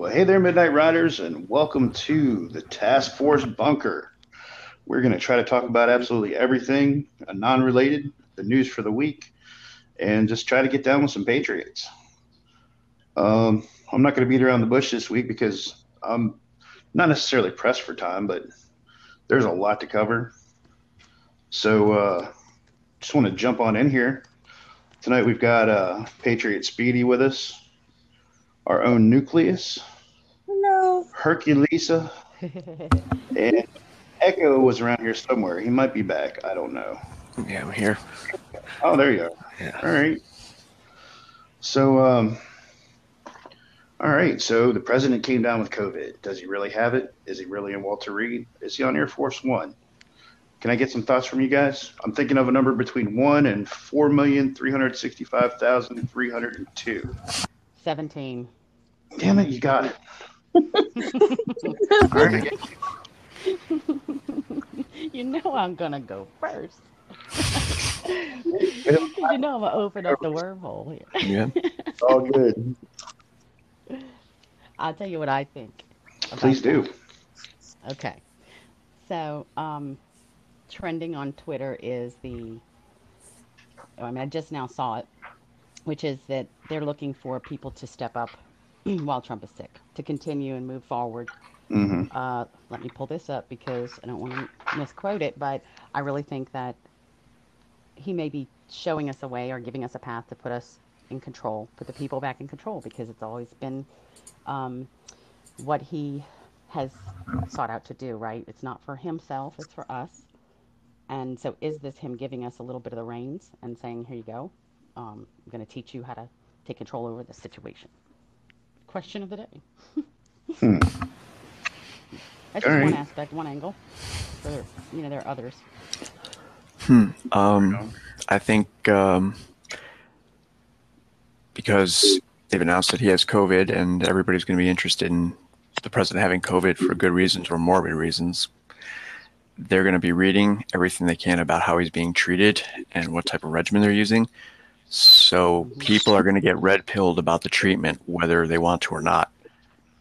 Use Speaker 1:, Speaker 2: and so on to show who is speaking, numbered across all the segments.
Speaker 1: Well, hey there, Midnight Riders, and welcome to the Task Force Bunker. We're going to try to talk about absolutely everything uh, non related, the news for the week, and just try to get down with some Patriots. Um, I'm not going to beat around the bush this week because I'm not necessarily pressed for time, but there's a lot to cover. So, uh, just want to jump on in here. Tonight we've got uh, Patriot Speedy with us our own nucleus.
Speaker 2: Hello.
Speaker 1: Herculesa. and Echo was around here somewhere. He might be back. I don't know.
Speaker 3: Yeah, I'm here.
Speaker 1: Oh, there you are.
Speaker 3: Yeah.
Speaker 1: All right. So, um, all right. So the president came down with COVID. Does he really have it? Is he really in Walter Reed? Is he on Air Force One? Can I get some thoughts from you guys? I'm thinking of a number between one and four million three hundred sixty-five thousand three hundred and two.
Speaker 4: 17.
Speaker 1: Damn it, you got it. All right.
Speaker 4: you know I'm going to go first. you know I'm going to open up the wormhole here.
Speaker 3: Yeah.
Speaker 1: All good.
Speaker 4: I'll tell you what I think.
Speaker 1: Please do.
Speaker 4: that. Okay. So, um, trending on Twitter is the, I mean, I just now saw it, which is that they're looking for people to step up while Trump is sick, to continue and move forward.
Speaker 1: hmm
Speaker 4: Uh, let me pull this up because I don't want to misquote it, but I really think that he may be showing us a way or giving us a path to put us in control, put the people back in control, because it's always been um, what he has sought out to do, right? It's not for himself, it's for us. And so, is this him giving us a little bit of the reins and saying, here you go, um, I'm going to teach you how to take control over the situation? Question of the day.
Speaker 1: Hmm.
Speaker 4: That's
Speaker 1: All
Speaker 4: just one aspect, one angle. There, you know, there are others.
Speaker 3: Hmm. Um, I think um, because they've announced that he has COVID and everybody's going to be interested in the president having COVID for good reasons or morbid reasons, they're going to be reading everything they can about how he's being treated and what type of regimen they're using. So people are going to get red pilled about the treatment, whether they want to or not.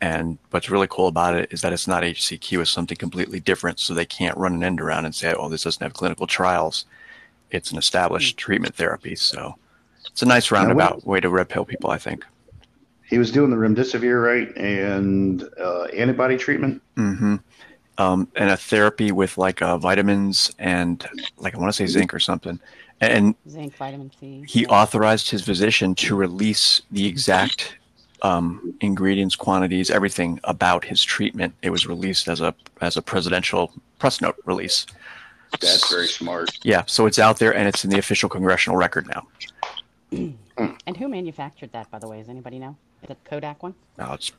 Speaker 3: And what's really cool about it is that it's not HCQ, it's something completely different. So they can't run an end around and say, oh, this doesn't have clinical trials. It's an established treatment therapy. So it's a nice
Speaker 1: what-
Speaker 3: roundabout way to red pill people, I think.
Speaker 1: He was doing the remdesivir, right, and uh, antibody treatment.
Speaker 3: Mm-hmm. Um, and a therapy with like uh, vitamins and like I want to say zinc or something. And
Speaker 4: Zinc, vitamin C.
Speaker 3: he
Speaker 4: yeah.
Speaker 3: authorized his physician to release the exact um, ingredients, quantities, everything about his treatment. It was released as a as a presidential press note release.
Speaker 1: That's very smart.
Speaker 3: Yeah, so it's out there and it's in the official congressional record now.
Speaker 4: And who manufactured that, by the way? Does anybody know? Is it Kodak one?
Speaker 3: No, it's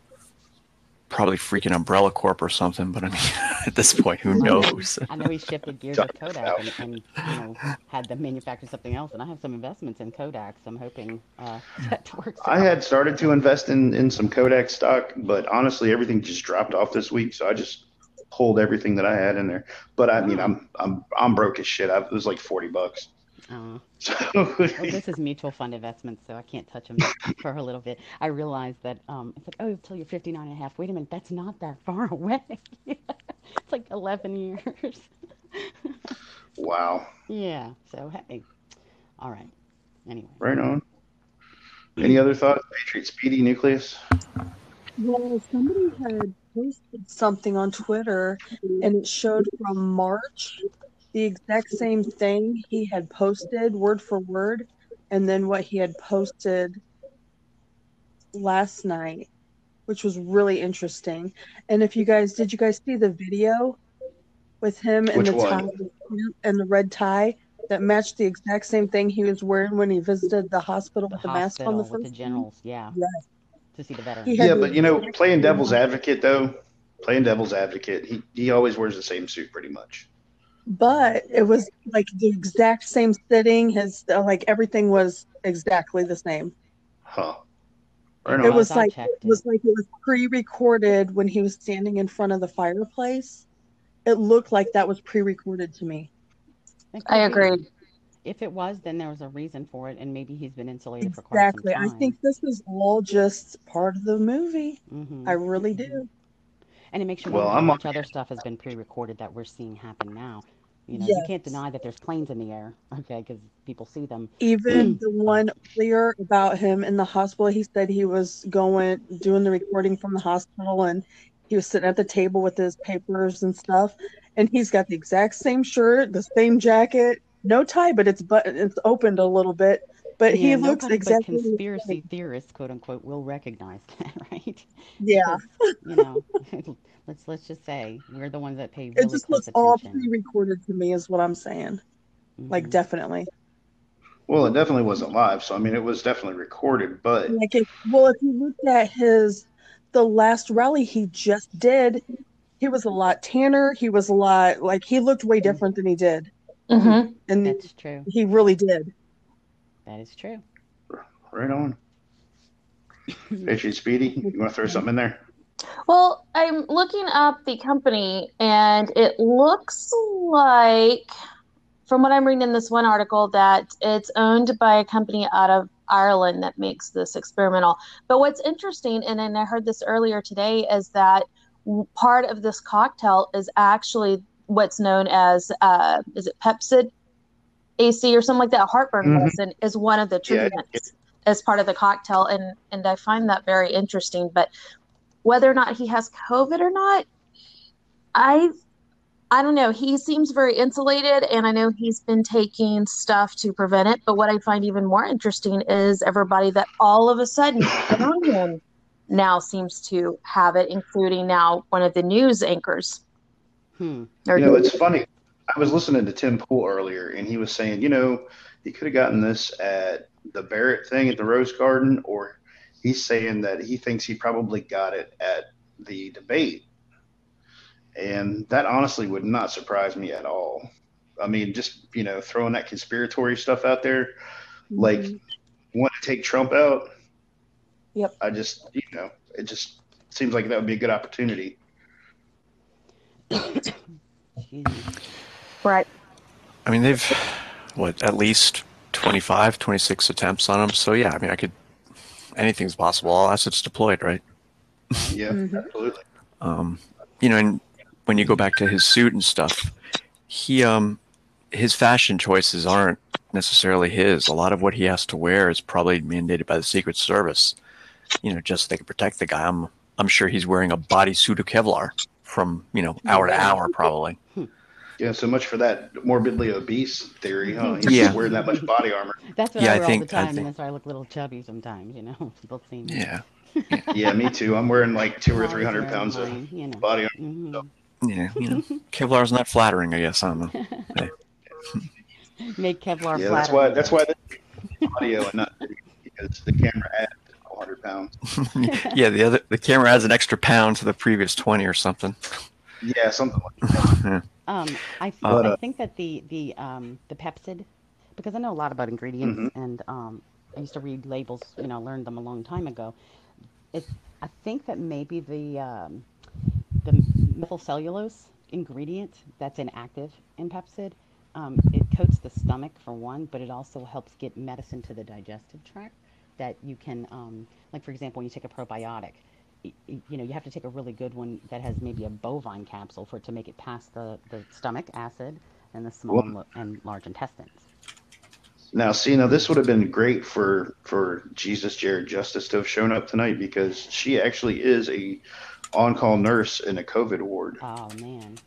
Speaker 3: probably freaking Umbrella Corp or something, but I mean, at this point, who knows?
Speaker 4: I know he shifted gears with Kodak and, and you know had them manufacture something else. And I have some investments in Kodak, so I'm hoping uh, that works.
Speaker 1: I
Speaker 4: out.
Speaker 1: had started to invest in, in some Kodak stock, but honestly, everything just dropped off this week. So I just pulled everything that I had in there. But I mean, I'm I'm I'm broke as shit. I, it was like forty bucks.
Speaker 4: Uh,
Speaker 1: So
Speaker 4: well, this is mutual fund investments, so I can't touch them for a little bit. I realized that um, it's like, oh, until you're 59 and a half. Wait a minute, that's not that far away. it's like 11 years.
Speaker 1: wow,
Speaker 4: yeah. So hey, all right. Anyway,
Speaker 1: right on. Any other thoughts? Patriot Speedy Nucleus.
Speaker 2: Well, somebody had posted something on Twitter and it showed from March the exact same thing he had posted word for word and then what he had posted last night, which was really interesting. And if you guys did you guys see the video with him and the
Speaker 1: one?
Speaker 2: tie and the red tie that matched the exact same thing he was wearing when he visited the hospital
Speaker 4: the
Speaker 2: with the mask on
Speaker 4: hospital
Speaker 2: the
Speaker 4: with the generals, yeah,
Speaker 2: Yes.
Speaker 4: to see the veterans.
Speaker 1: Yeah, but you know, playing devil's advocate though, playing devil's advocate, he he always wears the same suit pretty much.
Speaker 2: But it was like the exact same sitting his uh, like everything was exactly the same
Speaker 1: Huh. Right
Speaker 2: it was
Speaker 4: I
Speaker 2: like it was like it was pre-recorded when he was standing in front of the fireplace it looked like that was pre-recorded to me
Speaker 5: I agree.
Speaker 4: if it was, then there was a reason for it, and maybe he's been insulated for quite some
Speaker 2: Exactly. I think this is all just part of the movie.
Speaker 4: hmm
Speaker 2: I really do.
Speaker 4: And it makes you
Speaker 1: Well,
Speaker 4: wonder how much
Speaker 1: on-
Speaker 4: other stuff has been pre-recorded that we're seeing happen now. You know, you can't deny that there's planes in the air, okay, because people see them.
Speaker 2: Even the one earlier about him in the hospital, he said he was going doing the recording from the hospital and he was sitting at the table with his papers and stuff. And he's got the exact same shirt, the same jacket, no tie, but it's but it's opened a little bit. But he
Speaker 4: Yeah,
Speaker 2: looks
Speaker 4: nobody
Speaker 2: exactly
Speaker 4: but
Speaker 2: the
Speaker 4: conspiracy
Speaker 2: same.
Speaker 4: theorists, quote unquote, will recognize that, right?
Speaker 2: Yeah.
Speaker 4: You know, let's let's just say we're the ones that pay
Speaker 2: It just
Speaker 4: close
Speaker 2: looks all pre-recorded to me, is what I'm saying. Like
Speaker 4: Mhm.
Speaker 2: definitely.
Speaker 1: Well, it definitely wasn't live, so I mean, it was definitely recorded, but
Speaker 2: Like if well, if you look at his the last rally he just did, he was a lot tanner. He was a lot like he looked way different than he did,
Speaker 5: Mm-hmm.
Speaker 2: and
Speaker 4: That's true.
Speaker 2: he really did.
Speaker 4: That is true.
Speaker 1: right on. Itchy Speedy, you want to throw something in there?
Speaker 5: Well, I'm looking up the company, and it looks like, from what I'm reading in this one article, that it's owned by a company out of Ireland that makes this experimental. But what's interesting, and then I heard this earlier today, is that part of this cocktail is actually what's known as, uh, is it Pepcid AC or something like that? Heartburn
Speaker 1: Mhm.
Speaker 5: medicine is one of the
Speaker 1: Yeah,
Speaker 5: treatments as part of the cocktail, and and I find that very interesting. But whether or not he has COVID or not, I I don't know. He seems very insulated, and I know he's been taking stuff to prevent it. But what I find even more interesting is everybody that all of a sudden around him now seems to have it, including now one of the news anchors.
Speaker 4: Hmm.
Speaker 1: You know, it's funny. I was listening to Tim Pool earlier, and he was saying, you know, he could have gotten this at the Barrett thing at the Rose Garden, or he's saying that he thinks he probably got it at the debate. And that honestly would not surprise me at all. I mean, just, you know, throwing that conspiratory stuff out there, like,
Speaker 2: Mhm.
Speaker 1: want to take Trump out.
Speaker 2: Yep.
Speaker 1: I just, you know, it just seems like that would be a good opportunity.
Speaker 4: Excuse me.
Speaker 5: right.
Speaker 3: I mean, they've, what, at least 25, 26 attempts on him. So, yeah, I mean, I could, anything's possible. All assets deployed, right?
Speaker 1: Yeah,
Speaker 2: Mhm.
Speaker 1: absolutely.
Speaker 3: Um, you know, and when you go back to his suit and stuff, he, um, his fashion choices aren't necessarily his. A lot of what he has to wear is probably mandated by the Secret Service, you know, just so they can protect the guy. I'm, I'm sure he's wearing a bodysuit of Kevlar from, you know, hour to hour, probably.
Speaker 1: Yeah, so much for that morbidly obese theory, huh? He's
Speaker 3: Yeah.
Speaker 1: wearing that much body armor.
Speaker 4: That's what
Speaker 3: Yeah,
Speaker 4: I
Speaker 3: I think-
Speaker 4: all the
Speaker 3: I
Speaker 4: time,
Speaker 3: think-
Speaker 4: and that's why I look a little chubby sometimes. You know, people see me.
Speaker 3: Yeah.
Speaker 1: Yeah, me too. I'm wearing like two or three hundred pounds of
Speaker 4: you know.
Speaker 1: body armor.
Speaker 4: Mhm.
Speaker 3: Yeah. You know, Kevlar's not flattering, I guess. I don't know.
Speaker 4: Make Kevlar
Speaker 1: Yeah,
Speaker 4: flatter.
Speaker 1: that's why. That's why the audio and not video because the camera adds hundred pounds.
Speaker 3: yeah, the other the camera adds an extra pound to the previous twenty or something.
Speaker 1: Yeah, something like
Speaker 4: Um, I,
Speaker 1: But,
Speaker 4: I
Speaker 1: uh,
Speaker 4: think that the the um the Pepcid, because I know a lot about ingredients,
Speaker 1: Mm-hmm.
Speaker 4: and um, I used to read labels. You know, learned them a long time ago. It, I think that maybe the um, the methylcellulose ingredient that's inactive in Pepcid, um, it coats the stomach for one, but it also helps get medicine to the digestive tract that you can, um, like for example, when you take a probiotic, you know, you have to take a really good one that has maybe a bovine capsule for it to make it past the, the stomach acid and the small
Speaker 1: Well-
Speaker 4: and, large intestines.
Speaker 1: Now, see, now this would have been great for for Jesus Jared Justice to have shown up tonight because she actually is a on-call nurse in a COVID ward.
Speaker 4: Oh man.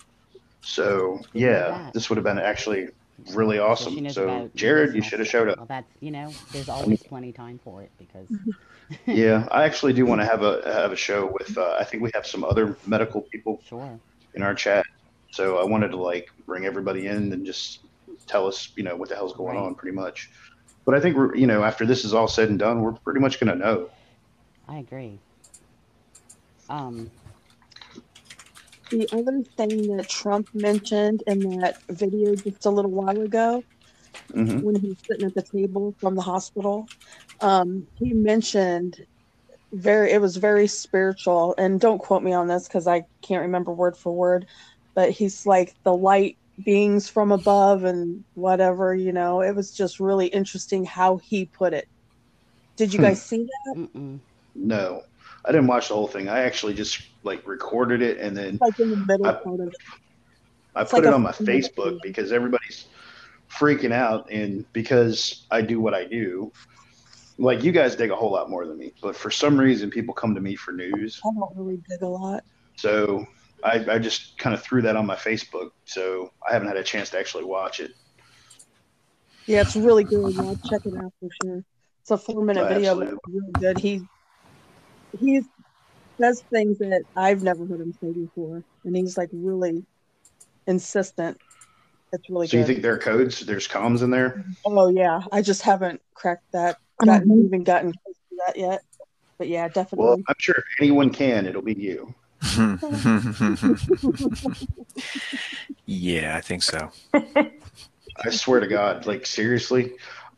Speaker 1: So yeah, this would have been actually really awesome. So
Speaker 4: about
Speaker 1: Jared, you
Speaker 4: medicinal
Speaker 1: should have showed up.
Speaker 4: Well, that's you know, there's always plenty of time for it because
Speaker 1: Yeah, I actually do want to have a have a show with. Uh, I think we have some other medical people
Speaker 4: sure.
Speaker 1: in our chat. So I wanted to like bring everybody in and just tell us, you know, what the hell's going
Speaker 4: Right.
Speaker 1: on, pretty much. But I think we're, you know, after this is all said and done, we're pretty much going to know.
Speaker 4: I agree. Um,
Speaker 2: The other thing that Trump mentioned in that video just a little while ago,
Speaker 1: hmm
Speaker 2: when he was sitting at the table from the hospital, um, he mentioned very it was very spiritual. And don't quote me on this because I can't remember word for word, but he's like the light beings from above and whatever, you know. It was just really interesting how he put it. Did you
Speaker 1: Hmm.
Speaker 2: guys see that?
Speaker 6: Mm-mm.
Speaker 1: No, I didn't watch the whole thing. I actually just like recorded it and then
Speaker 2: Like in the middle
Speaker 1: I-
Speaker 2: part of.
Speaker 1: I put
Speaker 2: like
Speaker 1: it on my Facebook
Speaker 2: movie.
Speaker 1: because everybody's freaking out, and because I do what I do, like you guys dig a whole lot more than me, but for some reason people come to me for news,
Speaker 2: I don't really dig a lot.
Speaker 1: so I, I just kind of threw that on my Facebook. So I haven't had a chance to actually watch it.
Speaker 2: Yeah, it's really good. I'll check it out for sure. It's a four minute
Speaker 1: Oh,
Speaker 2: video, but it's really good. He he says things that I've never heard him say before, and he's like really insistent. It's really
Speaker 1: So you think there are codes? There's comms in there?
Speaker 2: oh yeah, I just haven't cracked that, uh-huh. gotten even gotten close to that yet. But yeah, definitely.
Speaker 1: Well,
Speaker 2: definitely.
Speaker 1: I'm sure if anyone can, it'll be you.
Speaker 3: yeah, I think so.
Speaker 1: I swear to God, like seriously.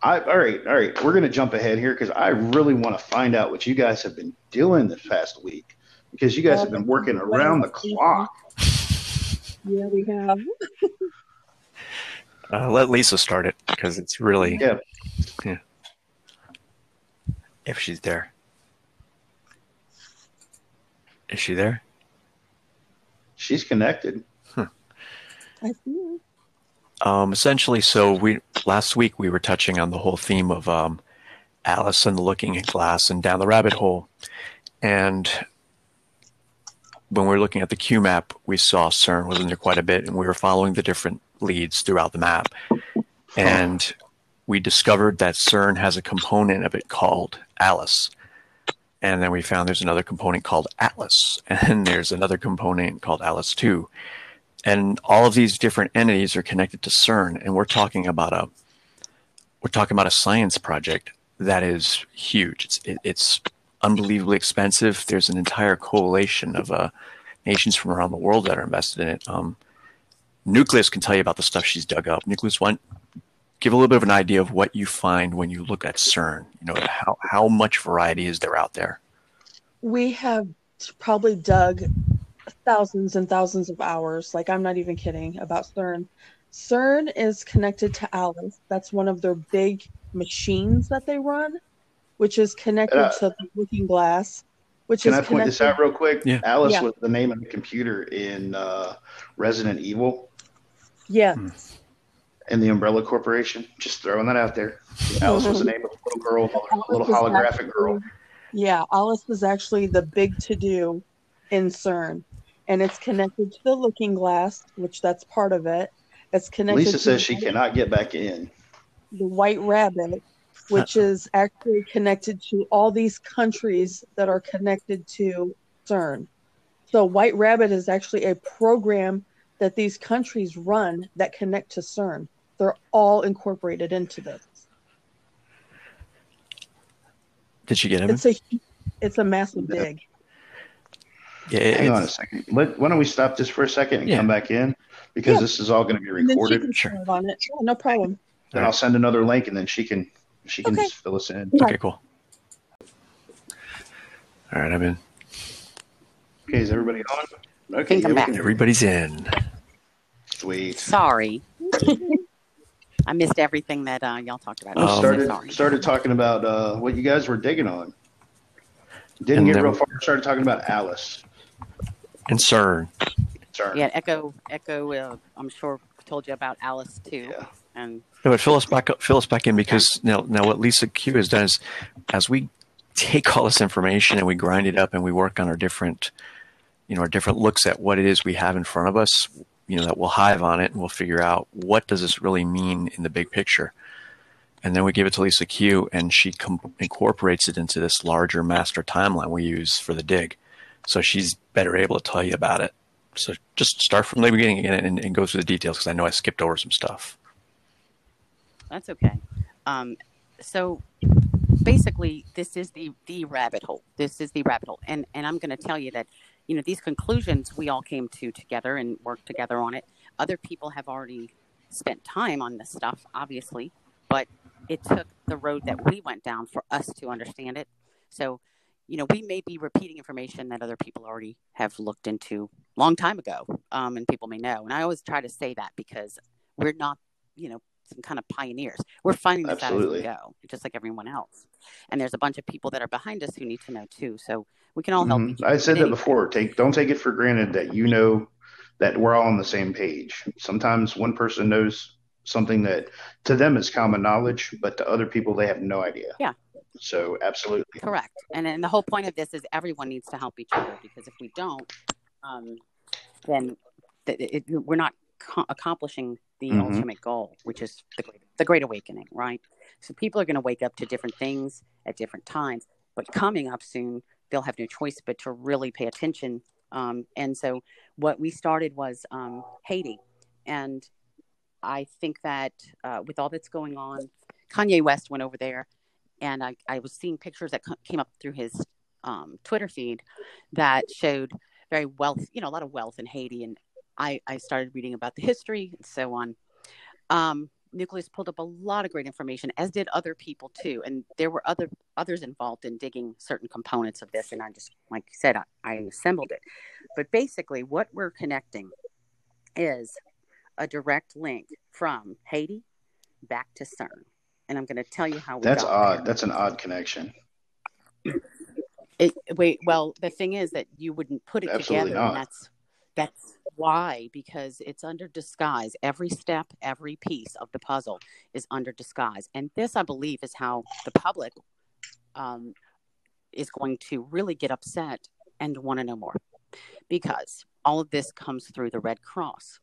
Speaker 1: I, all right, all right. We're gonna jump ahead here because I really want to find out what you guys have been doing this past week because you guys have been working around the clock.
Speaker 2: yeah, we have.
Speaker 3: Uh, let Lisa start it because it's really
Speaker 1: Yeah,
Speaker 3: if she's there. Is she there?
Speaker 1: she's connected.
Speaker 2: I see.
Speaker 3: Um, essentially, so we last week we were touching on the whole theme of um, Alice and the Looking at Glass and down the rabbit hole, and when we were looking at the Q map, we saw CERN was in there quite a bit, and we were following the different leads throughout the map, and we discovered that CERN has a component of it called Alice. And then we found there's another component called Atlas, and there's another component called Alice 2 and all of these different entities are connected to CERN, and we're talking about a we're talking about a science project that is huge. It's it, it's unbelievably expensive. There's an entire coalition of uh, nations from around the world that are invested in it. Um, Nucleus can tell you about the stuff she's dug up. Nucleus, one, give a little bit of an idea of what you find when you look at CERN. You know how how much variety is there out there?
Speaker 2: We have probably dug thousands and thousands of hours. Like I'm not even kidding about CERN. CERN is connected to Alice. That's one of their big machines that they run, which is connected
Speaker 1: Uh,
Speaker 2: to the Looking Glass, which
Speaker 1: Can
Speaker 2: is
Speaker 1: I point this out real quick?
Speaker 3: Yeah.
Speaker 1: Alice
Speaker 2: Yeah.
Speaker 1: was the name of the computer in uh, Resident Evil
Speaker 2: Yeah,
Speaker 1: and the Umbrella Corporation. Just throwing that out there. Alice was the name of a little girl,
Speaker 2: a
Speaker 1: little holographic
Speaker 2: actually-
Speaker 1: girl.
Speaker 2: Yeah, Alice was actually the big to do in CERN, and it's connected to the Looking Glass, which that's part of it. It's connected
Speaker 1: Lisa
Speaker 2: to
Speaker 1: says she
Speaker 2: White-
Speaker 1: cannot get back in.
Speaker 2: the White Rabbit, which uh-uh. is actually connected to all these countries that are connected to CERN. So White Rabbit is actually a program that these countries run that connect to CERN. They're all incorporated into this.
Speaker 3: Did she get him?
Speaker 2: It's a it's a massive dig.
Speaker 3: Yeah, it-
Speaker 1: Hang on a second. Let, why don't we stop this for a second and
Speaker 3: Yeah.
Speaker 1: come back in? Because
Speaker 2: Yeah.
Speaker 1: this is all going to be
Speaker 2: And then she
Speaker 1: recorded.
Speaker 2: can
Speaker 3: Sure.
Speaker 2: on it. Yeah, no problem.
Speaker 1: Then I'll send another link and then she can she can
Speaker 2: Okay.
Speaker 1: just fill us in.
Speaker 3: Okay, cool. All right, I'm in.
Speaker 1: Okay, is everybody on? Okay,
Speaker 6: Think
Speaker 1: yeah,
Speaker 6: back.
Speaker 1: can-
Speaker 3: Everybody's in.
Speaker 1: Sweet.
Speaker 4: Sorry. I missed everything that uh, y'all talked about.
Speaker 1: We
Speaker 3: Um,
Speaker 4: I'm so
Speaker 1: started started talking about uh, what you guys were digging on. Didn't
Speaker 3: And
Speaker 1: get real far. Started talking about Alice.
Speaker 3: And CERN.
Speaker 1: Sorry.
Speaker 4: Yeah, Echo. Echo. Uh, I'm sure told you about Alice too,
Speaker 1: Yeah.
Speaker 4: and
Speaker 3: No, but fill us back up, fill us back in because now, now what Lisa Q has done is, as we take all this information and we grind it up and we work on our different, you know, our different looks at what it is we have in front of us, you know, that we'll hive on it and we'll figure out what does this really mean in the big picture, and then we give it to Lisa Q and she com- incorporates it into this larger master timeline we use for the dig, so she's better able to tell you about it. So just start from the beginning again and, and go through the details because I know I skipped over some stuff.
Speaker 4: that's okay. Um, so basically, this is the the rabbit hole. This is the rabbit hole, and and I'm going to tell you that you know these conclusions we all came to together and worked together on it. Other people have already spent time on this stuff, obviously, but it took the road that we went down for us to understand it. So, you know, we may be repeating information that other people already have looked into long time ago, um, and people may know. And I always try to say that because we're not, you know, some kind of pioneers. We're finding this
Speaker 1: Absolutely.
Speaker 4: out as we go, just like everyone else. And there's a bunch of people that are behind us who need to know too. So we can all help
Speaker 1: Mhm.
Speaker 4: each.
Speaker 1: I said that before. Take don't take it for granted that you know that we're all on the same page. Sometimes one person knows something that to them is common knowledge, but to other people they have no idea.
Speaker 4: Yeah.
Speaker 1: So absolutely.
Speaker 4: Correct. And and the whole point of this is everyone needs to help each other because if we don't, um, then th- it, we're not co- accomplishing the
Speaker 1: Mhm.
Speaker 4: ultimate goal, which is the great, the great awakening, right? So people are going to wake up to different things at different times, but coming up soon, they'll have no choice but to really pay attention. Um, and so what we started was um, Haiti, and I think that uh, with all that's going on, Kanye West went over there, and I, I was seeing pictures that came up through his um, Twitter feed that showed very wealth, you know, a lot of wealth in Haiti. And I, I started reading about the history and so on. Um, Nucleus pulled up a lot of great information, as did other people too. And there were other others involved in digging certain components of this. And I just, like you said, I, I assembled it. But basically, what we're connecting is a direct link from Haiti back to CERN. And I'm going to tell you how we
Speaker 1: That's odd.
Speaker 4: there.
Speaker 1: That's an odd connection.
Speaker 4: It, wait, well, the thing is that you wouldn't put it
Speaker 1: Absolutely
Speaker 4: together,
Speaker 1: not.
Speaker 4: and that's that's why because it's under disguise. Every step, every piece of the puzzle is under disguise, and this, I believe, is how the public um, is going to really get upset and want to know more, because all of this comes through the Red Cross.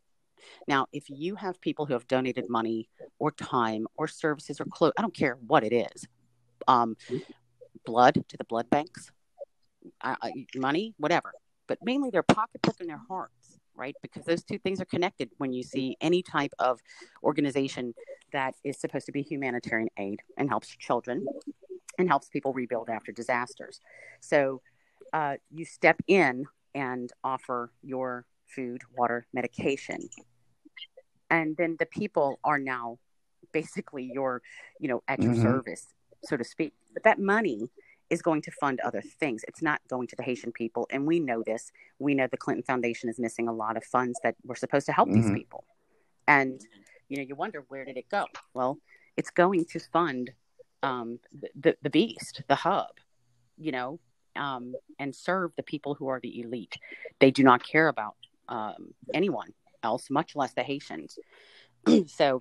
Speaker 4: Now, if you have people who have donated money or time or services or clothes, I don't care what it is, um, blood to the blood banks, money, whatever, but mainly their pocketbook and their hearts, right? Because those two things are connected when you see any type of organization that is supposed to be humanitarian aid and helps children and helps people rebuild after disasters. So uh, you step in and offer your food, water, medication. And then the people are now basically your, you know, at your
Speaker 1: Mhm.
Speaker 4: service, so to speak. But that money is going to fund other things. It's not going to the Haitian people. And we know this. We know the Clinton Foundation is missing a lot of funds that were supposed to help these
Speaker 1: Mhm.
Speaker 4: people. And, you know, you wonder where did it go? Well, it's going to fund um, the, the, the beast, the hub, you know, um, and serve the people who are the elite. They do not care about um, anyone else, much less the Haitians. so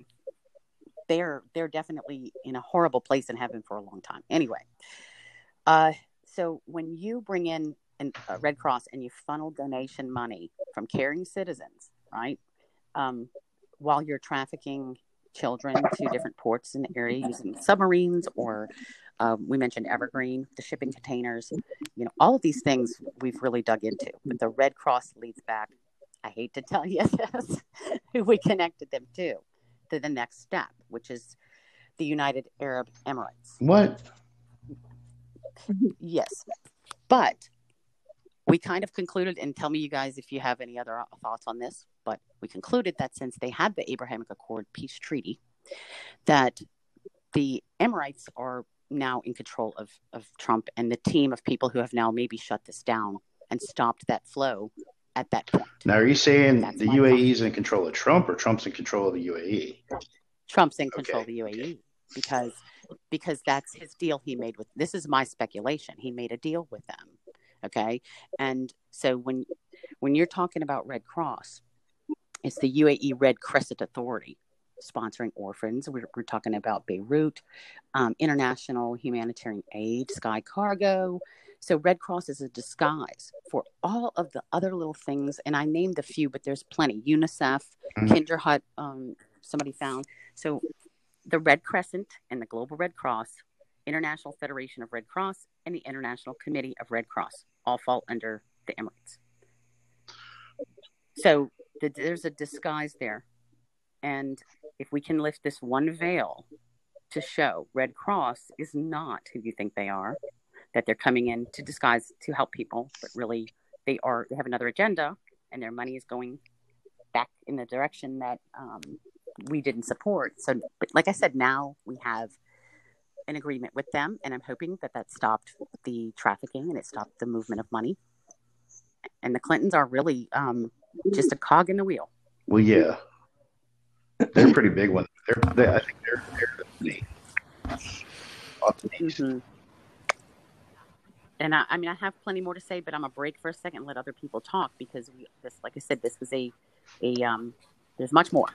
Speaker 4: they're they're definitely in a horrible place in heaven for a long time. Anyway, uh, so when you bring in an, Red Cross and you funnel donation money from caring citizens, right? Um, while you're trafficking children to different ports in the area using submarines or um, we mentioned Evergreen, the shipping containers, you know, all of these things we've really dug into. But the Red Cross leads back, I hate to tell you this, who we connected them to, to the next step, which is the United Arab Emirates.
Speaker 1: What?
Speaker 4: Yes. But we kind of concluded, and tell me, you guys, if you have any other thoughts on this, but we concluded that since they had the Abrahamic Accord peace treaty, that the Emirates are now in control of, of Trump and the team of people who have now maybe shut this down and stopped that flow at that point.
Speaker 1: Now, are you saying
Speaker 4: That's
Speaker 1: the UAE is in control of Trump or Trump's in control of the? UAE?
Speaker 4: Trump's in control
Speaker 1: Okay.
Speaker 4: of the UAE because because that's his deal he made with this is my speculation. He made a deal with them. Okay. And so when when you're talking about Red Cross, it's the UAE Red Crescent Authority sponsoring orphans. We're, we're talking about Beirut, um, international humanitarian aid, Sky Cargo. So Red Cross is a disguise for all of the other little things, and I named a few, but there's plenty. UNICEF,
Speaker 1: Mhm.
Speaker 4: Kinder Hut, um, somebody found. So the Red Crescent and the Global Red Cross, International Federation of Red Cross, and the International Committee of Red Cross all fall under the Emirates. So the, there's a disguise there. And if we can lift this one veil to show Red Cross is not who you think they are, that they're coming in to disguise to help people, but really they are they have another agenda and their money is going back in the direction that um, we didn't support. So, but like I said, now we have an agreement with them, and I'm hoping that that stopped the trafficking and it stopped the movement of money. and the Clintons are really um, just a cog in the wheel.
Speaker 1: Well, yeah, they're a pretty big one. They're, they, I think they're, they're the lead. Off the east.
Speaker 4: hmm And I, I mean, I have plenty more to say, but I'm gonna break for a second and let other people talk because we, this, like I said, this was a, a, um, there's much more,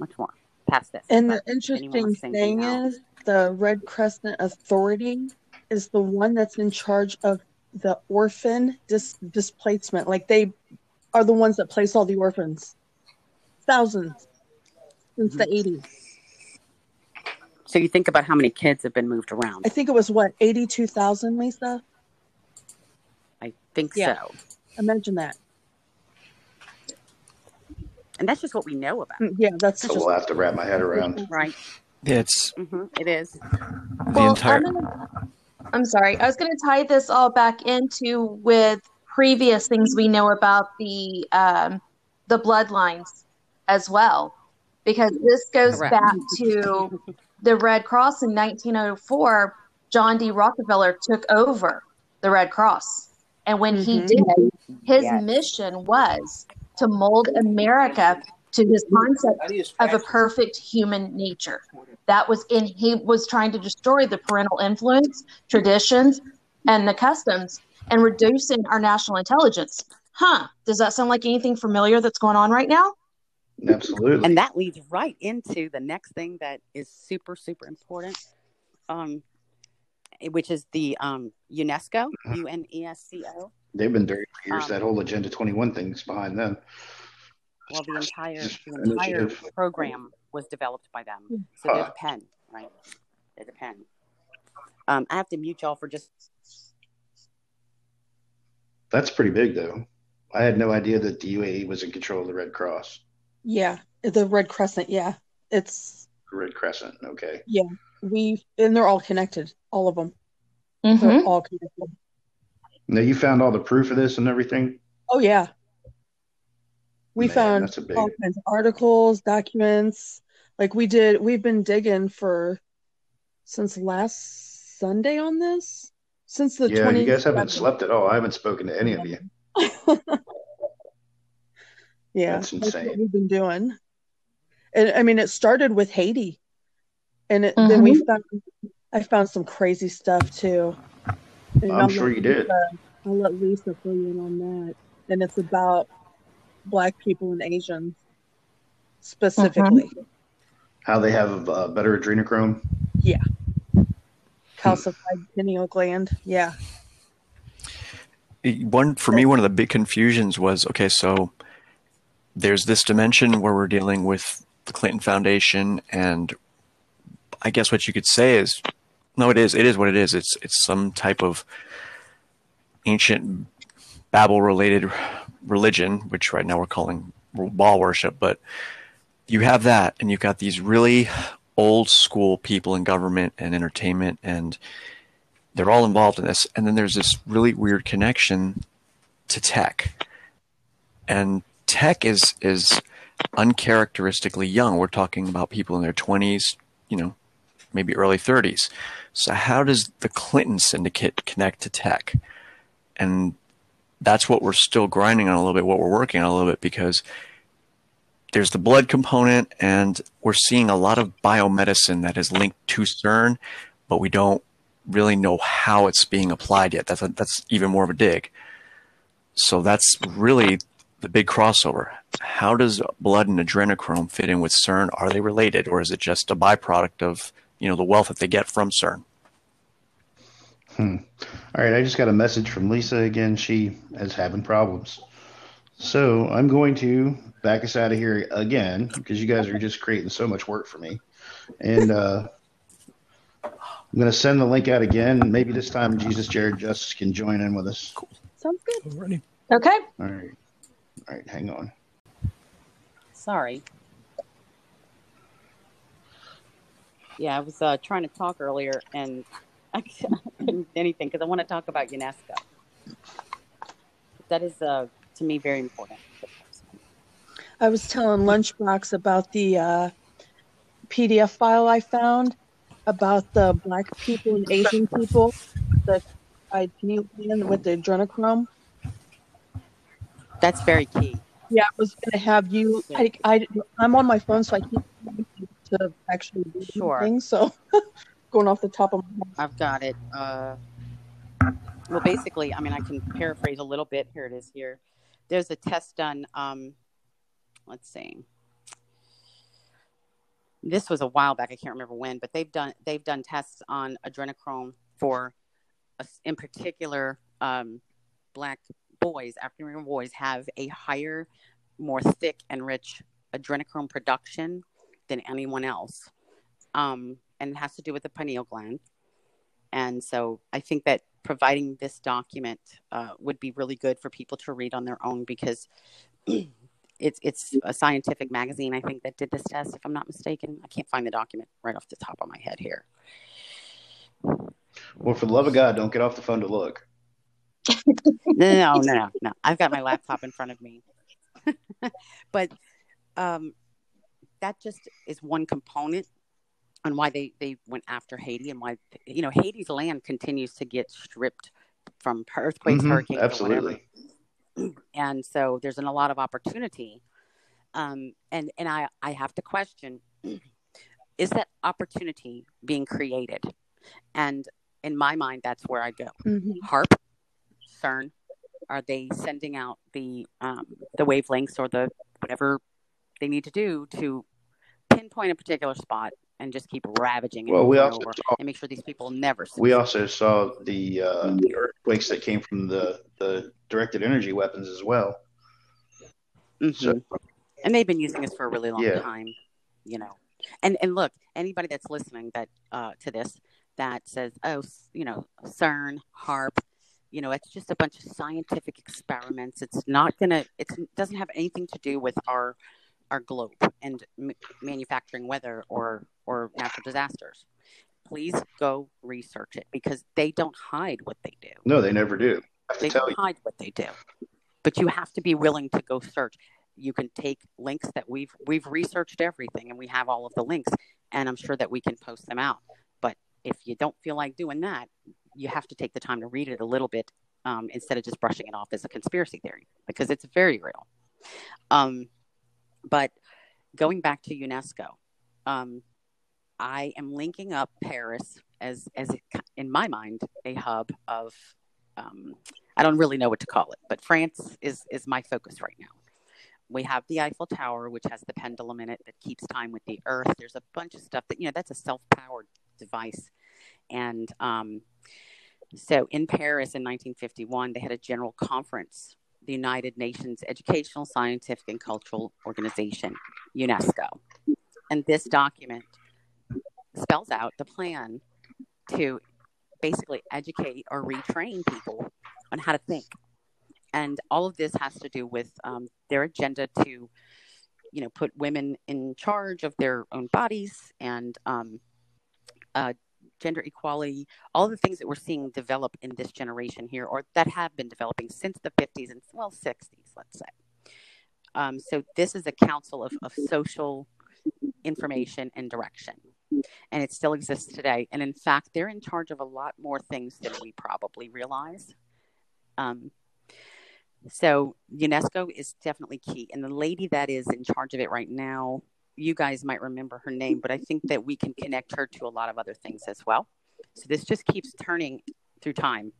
Speaker 4: much more past this.
Speaker 2: And the
Speaker 4: But if anyone
Speaker 2: interesting
Speaker 4: wants to say anything
Speaker 2: thing is, the Red Crescent Authority is the one that's in charge of the orphan dis- displacement. Like they are the ones that place all the orphans, thousands since the
Speaker 4: Mm-hmm.
Speaker 2: 80s.
Speaker 4: So you think about how many kids have been moved around.
Speaker 2: I think it was what 82,000, Lisa.
Speaker 4: I think
Speaker 2: Yeah.
Speaker 4: so.
Speaker 2: Imagine that.
Speaker 4: And that's just what we know about,
Speaker 2: Mm, Yeah, that's
Speaker 1: So
Speaker 2: just
Speaker 1: we'll have to wrap my head around.
Speaker 4: right?
Speaker 3: It's
Speaker 4: hmm It is.
Speaker 3: the
Speaker 5: Well,
Speaker 3: entire.
Speaker 5: I'm, gonna, I'm sorry. I was going to tie this all back into with previous things we know about the um, the bloodlines as well, because this goes
Speaker 4: Correct.
Speaker 5: back to the Red Cross in 1904. John D. Rockefeller took over the Red Cross, and when he
Speaker 2: Mhm.
Speaker 5: did, his
Speaker 4: Yes.
Speaker 5: mission was to mold America to his concept of a perfect human nature. That was in he was trying to destroy the parental influence, traditions, and the customs and reducing our national intelligence. Huh. Does that sound like anything familiar that's going on right now?
Speaker 1: Absolutely.
Speaker 4: And that leads right into the next thing that is super, super important, um, which is the um, UNESCO,
Speaker 1: Mhm.
Speaker 4: U N E S C O.
Speaker 1: They've been dirty for years.
Speaker 4: Um,
Speaker 1: that whole Agenda 21 thing's behind them.
Speaker 4: Well, the entire the entire program was developed by them. So there's a pen, right? There's a pen. Um, I have to mute y'all for just
Speaker 1: That's pretty big, though. I had no idea that the UAE was in control of the Red Cross,
Speaker 2: yeah, the Red Crescent. Yeah, it's
Speaker 1: Red Crescent. Okay.
Speaker 2: Yeah, we and they're all connected, all of them.
Speaker 5: Mm-hmm.
Speaker 2: They're all connected.
Speaker 1: Now you found all the proof of this and everything.
Speaker 2: Oh yeah, we
Speaker 1: Man,
Speaker 2: found
Speaker 1: big.
Speaker 2: all kinds of articles, documents. Like we did, we've been digging for since last Sunday on this. Since the
Speaker 1: Yeah,
Speaker 2: 20
Speaker 1: you guys haven't slept at all. I haven't spoken to any of you.
Speaker 2: yeah,
Speaker 1: That's
Speaker 2: what
Speaker 1: insane.
Speaker 2: we've been doing. And I mean, it started with Haiti, and it, then we found I found some crazy stuff too. And
Speaker 1: I'm
Speaker 2: I'll
Speaker 1: sure
Speaker 2: let
Speaker 1: you did.
Speaker 2: I'll let Lisa fill you in on that. And it's about Black people and Asians specifically.
Speaker 1: How they have uh, better adrenochrome. Yeah.
Speaker 2: Calcified pineal gland. Yeah.
Speaker 3: one for me one of the big confusions was okay so there's this dimension where we're dealing with the clinton foundation and i guess what you could say is no it is it is what it is it's it's some type of ancient babel related religion which right now we're calling Baal worship but you have that and you've got these really old school people in government and entertainment and they're all involved in this. And then there's this really weird connection to tech. And tech is is uncharacteristically young. We're talking about people in their 20s, you know, maybe early 30s. So how does the Clinton syndicate connect to tech? And that's what we're still grinding on a little bit, what we're working on a little bit because there's the blood component and we're seeing a lot of biomedicine that is linked to CERN, but we don't really know how it's being applied yet. That's a, that's even more of a dig. So that's really the big crossover. How does blood and adrenochrome fit in with CERN? Are they related, or is it just a byproduct of you know the wealth that they get from CERN?
Speaker 1: Hmm. All right, I just got a message from Lisa again. She is having problems. So I'm going to back us out of here again because you guys are just creating so much work for me. And uh, I'm going to send the link out again. Maybe this time Jesus Jared Justice can join in with us.
Speaker 2: Sounds good.
Speaker 3: Already.
Speaker 5: Okay.
Speaker 1: All right. All right, hang on.
Speaker 4: sorry. Yeah, I was uh, trying to talk earlier and I couldn't anything because I want to talk about UNESCO. That is, uh, to me, very important.
Speaker 2: I was telling Lunchbox about the uh, PDF file I found about the black people and Asian people, the pineal gland with the adrenochrome.
Speaker 4: That's very key.
Speaker 2: Yeah, I was going to have you. I, I, I'm on my phone, so I can't to actually do
Speaker 4: Sure.
Speaker 2: things. So going off the top of my head.
Speaker 4: I've got it. Uh, well, basically, I mean, I can paraphrase a little bit. Here it is. Here, there's a test done. Um, let's see. This was a while back. I can't remember when, but they've done they've done tests on adrenochrome for, a in particular, um, black boys, African American boys have a higher, more thick and rich adrenochrome production than anyone else, um, and it has to do with the pineal gland. And so I think that providing this document uh, would be really good for people to read on their own because it's it's a scientific magazine I think that did this test if I'm not mistaken. I can't find the document right off the top of my head here.
Speaker 1: Well, for the love of God, don't get off the phone to look.
Speaker 4: No, no, no, no, no. I've got my laptop in front of me. but um, that just is one component on why they, they went after Haiti and why you know Haiti's land continues to get stripped from earthquakes,
Speaker 1: Mhm,
Speaker 4: hurricanes,
Speaker 1: absolutely.
Speaker 4: and so there's an, a lot of opportunity. Um, and and I, I have to question is that opportunity being created? And in my mind that's where i go. HAARP cern are they sending out the um, the wavelengths or the whatever they need to do to pinpoint a particular spot and just keep ravaging it
Speaker 1: Well, we also
Speaker 4: over
Speaker 1: saw
Speaker 4: and make sure these people never
Speaker 1: we also saw the uh, the earthquakes that came from the the directed energy weapons as well.
Speaker 4: Mhm.
Speaker 1: So
Speaker 4: and they've been using this for a really long
Speaker 1: Yeah.
Speaker 4: time you know and and look anybody that's listening that uh to this that says oh you know cern HAARP you know it's just a bunch of scientific experiments it's not gonna it's, it doesn't have anything to do with our our globe and m- manufacturing weather or or natural disasters. Please go research it because they don't hide what they do.
Speaker 1: No, they never do. I have to
Speaker 4: they don't
Speaker 1: you.
Speaker 4: hide what they do. But you have to be willing to go search. You can take links that we've we've researched everything and we have all of the links and i'm sure that we can post them out. But if you don't feel like doing that you have to take the time to read it a little bit um, instead of just brushing it off as a conspiracy theory because it's very real. Um, but going back to unesco um, i am linking up paris as as in my mind a hub of um, I don't really know what to call it, but France is is my focus right now. We have the Eiffel Tower, which has the pendulum in it that keeps time with the Earth. There's a bunch of stuff that you know that's a self-powered device, and um, so in Paris in 1951, they had a general conference, the United Nations Educational, Scientific, and Cultural Organization, UNESCO, and this document spells out the plan to basically educate or retrain people on how to think. And all of this has to do with um, their agenda to, you know, put women in charge of their own bodies and um, uh, gender equality, all the things that we're seeing develop in this generation here, or that have been developing since the 50s and, well, 60s, let's say. Um, so this is a council of, of social information and direction and it still exists today. And in fact, they're in charge of a lot more things than we probably realize. Um, so UNESCO is definitely key, and the lady that is in charge of it right now, you guys might remember her name, but I think that we can connect her to a lot of other things as well. So this just keeps turning through time,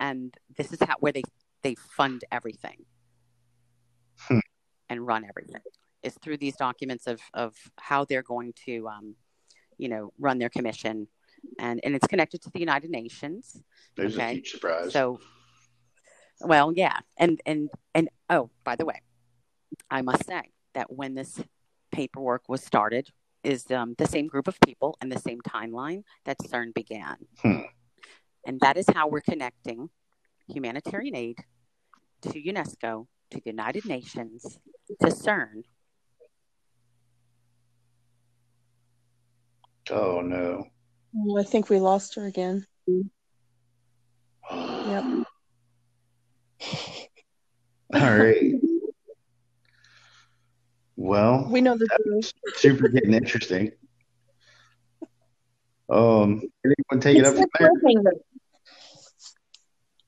Speaker 4: and this is how where they they fund everything
Speaker 1: Hmm.
Speaker 4: and run everything. Is through these documents of of how they're going to um, you know, run their commission, and and it's connected to the United Nations.
Speaker 1: There's a huge surprise.
Speaker 4: So, well, yeah, and and and oh, by the way, I must say that when this paperwork was started, is um, the same group of people and the same timeline that CERN began,
Speaker 1: Hmm.
Speaker 4: and that is how we're connecting humanitarian aid to UNESCO, to the United Nations, to CERN,
Speaker 1: oh no.
Speaker 2: Oh, I think we lost her again. Yep.
Speaker 1: All right. Well,
Speaker 2: We know the
Speaker 1: that
Speaker 2: truth.
Speaker 1: super getting interesting. Um, anyone take it up
Speaker 5: the
Speaker 1: from there?
Speaker 5: cliffhanger.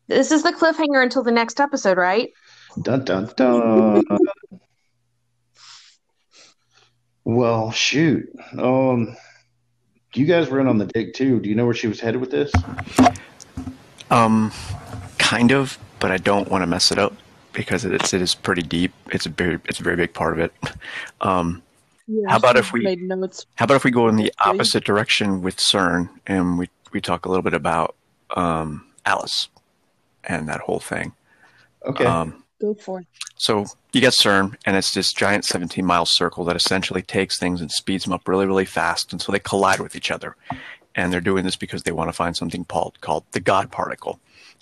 Speaker 5: This is the cliffhanger until the next episode, right?
Speaker 1: Dun dun dun. Well, shoot. Um, you guys were in on the dig too. Do you know where she was headed with this?
Speaker 3: Um, kind of, but I don't want to mess it up because it's it is pretty deep. It's a very it's a very big part of it. Um,
Speaker 2: Yeah,
Speaker 3: How about if we-
Speaker 2: made notes?
Speaker 3: how about if we go in the opposite direction with CERN and we we talk a little bit about um, Alice and that whole thing.
Speaker 1: Okay.
Speaker 3: Um,
Speaker 2: Go for it.
Speaker 3: So you get CERN, and it's this giant 17 mile circle that essentially takes things and speeds them up really, really fast. And so they collide with each other. And they're doing this because they want to find something called, called the God particle.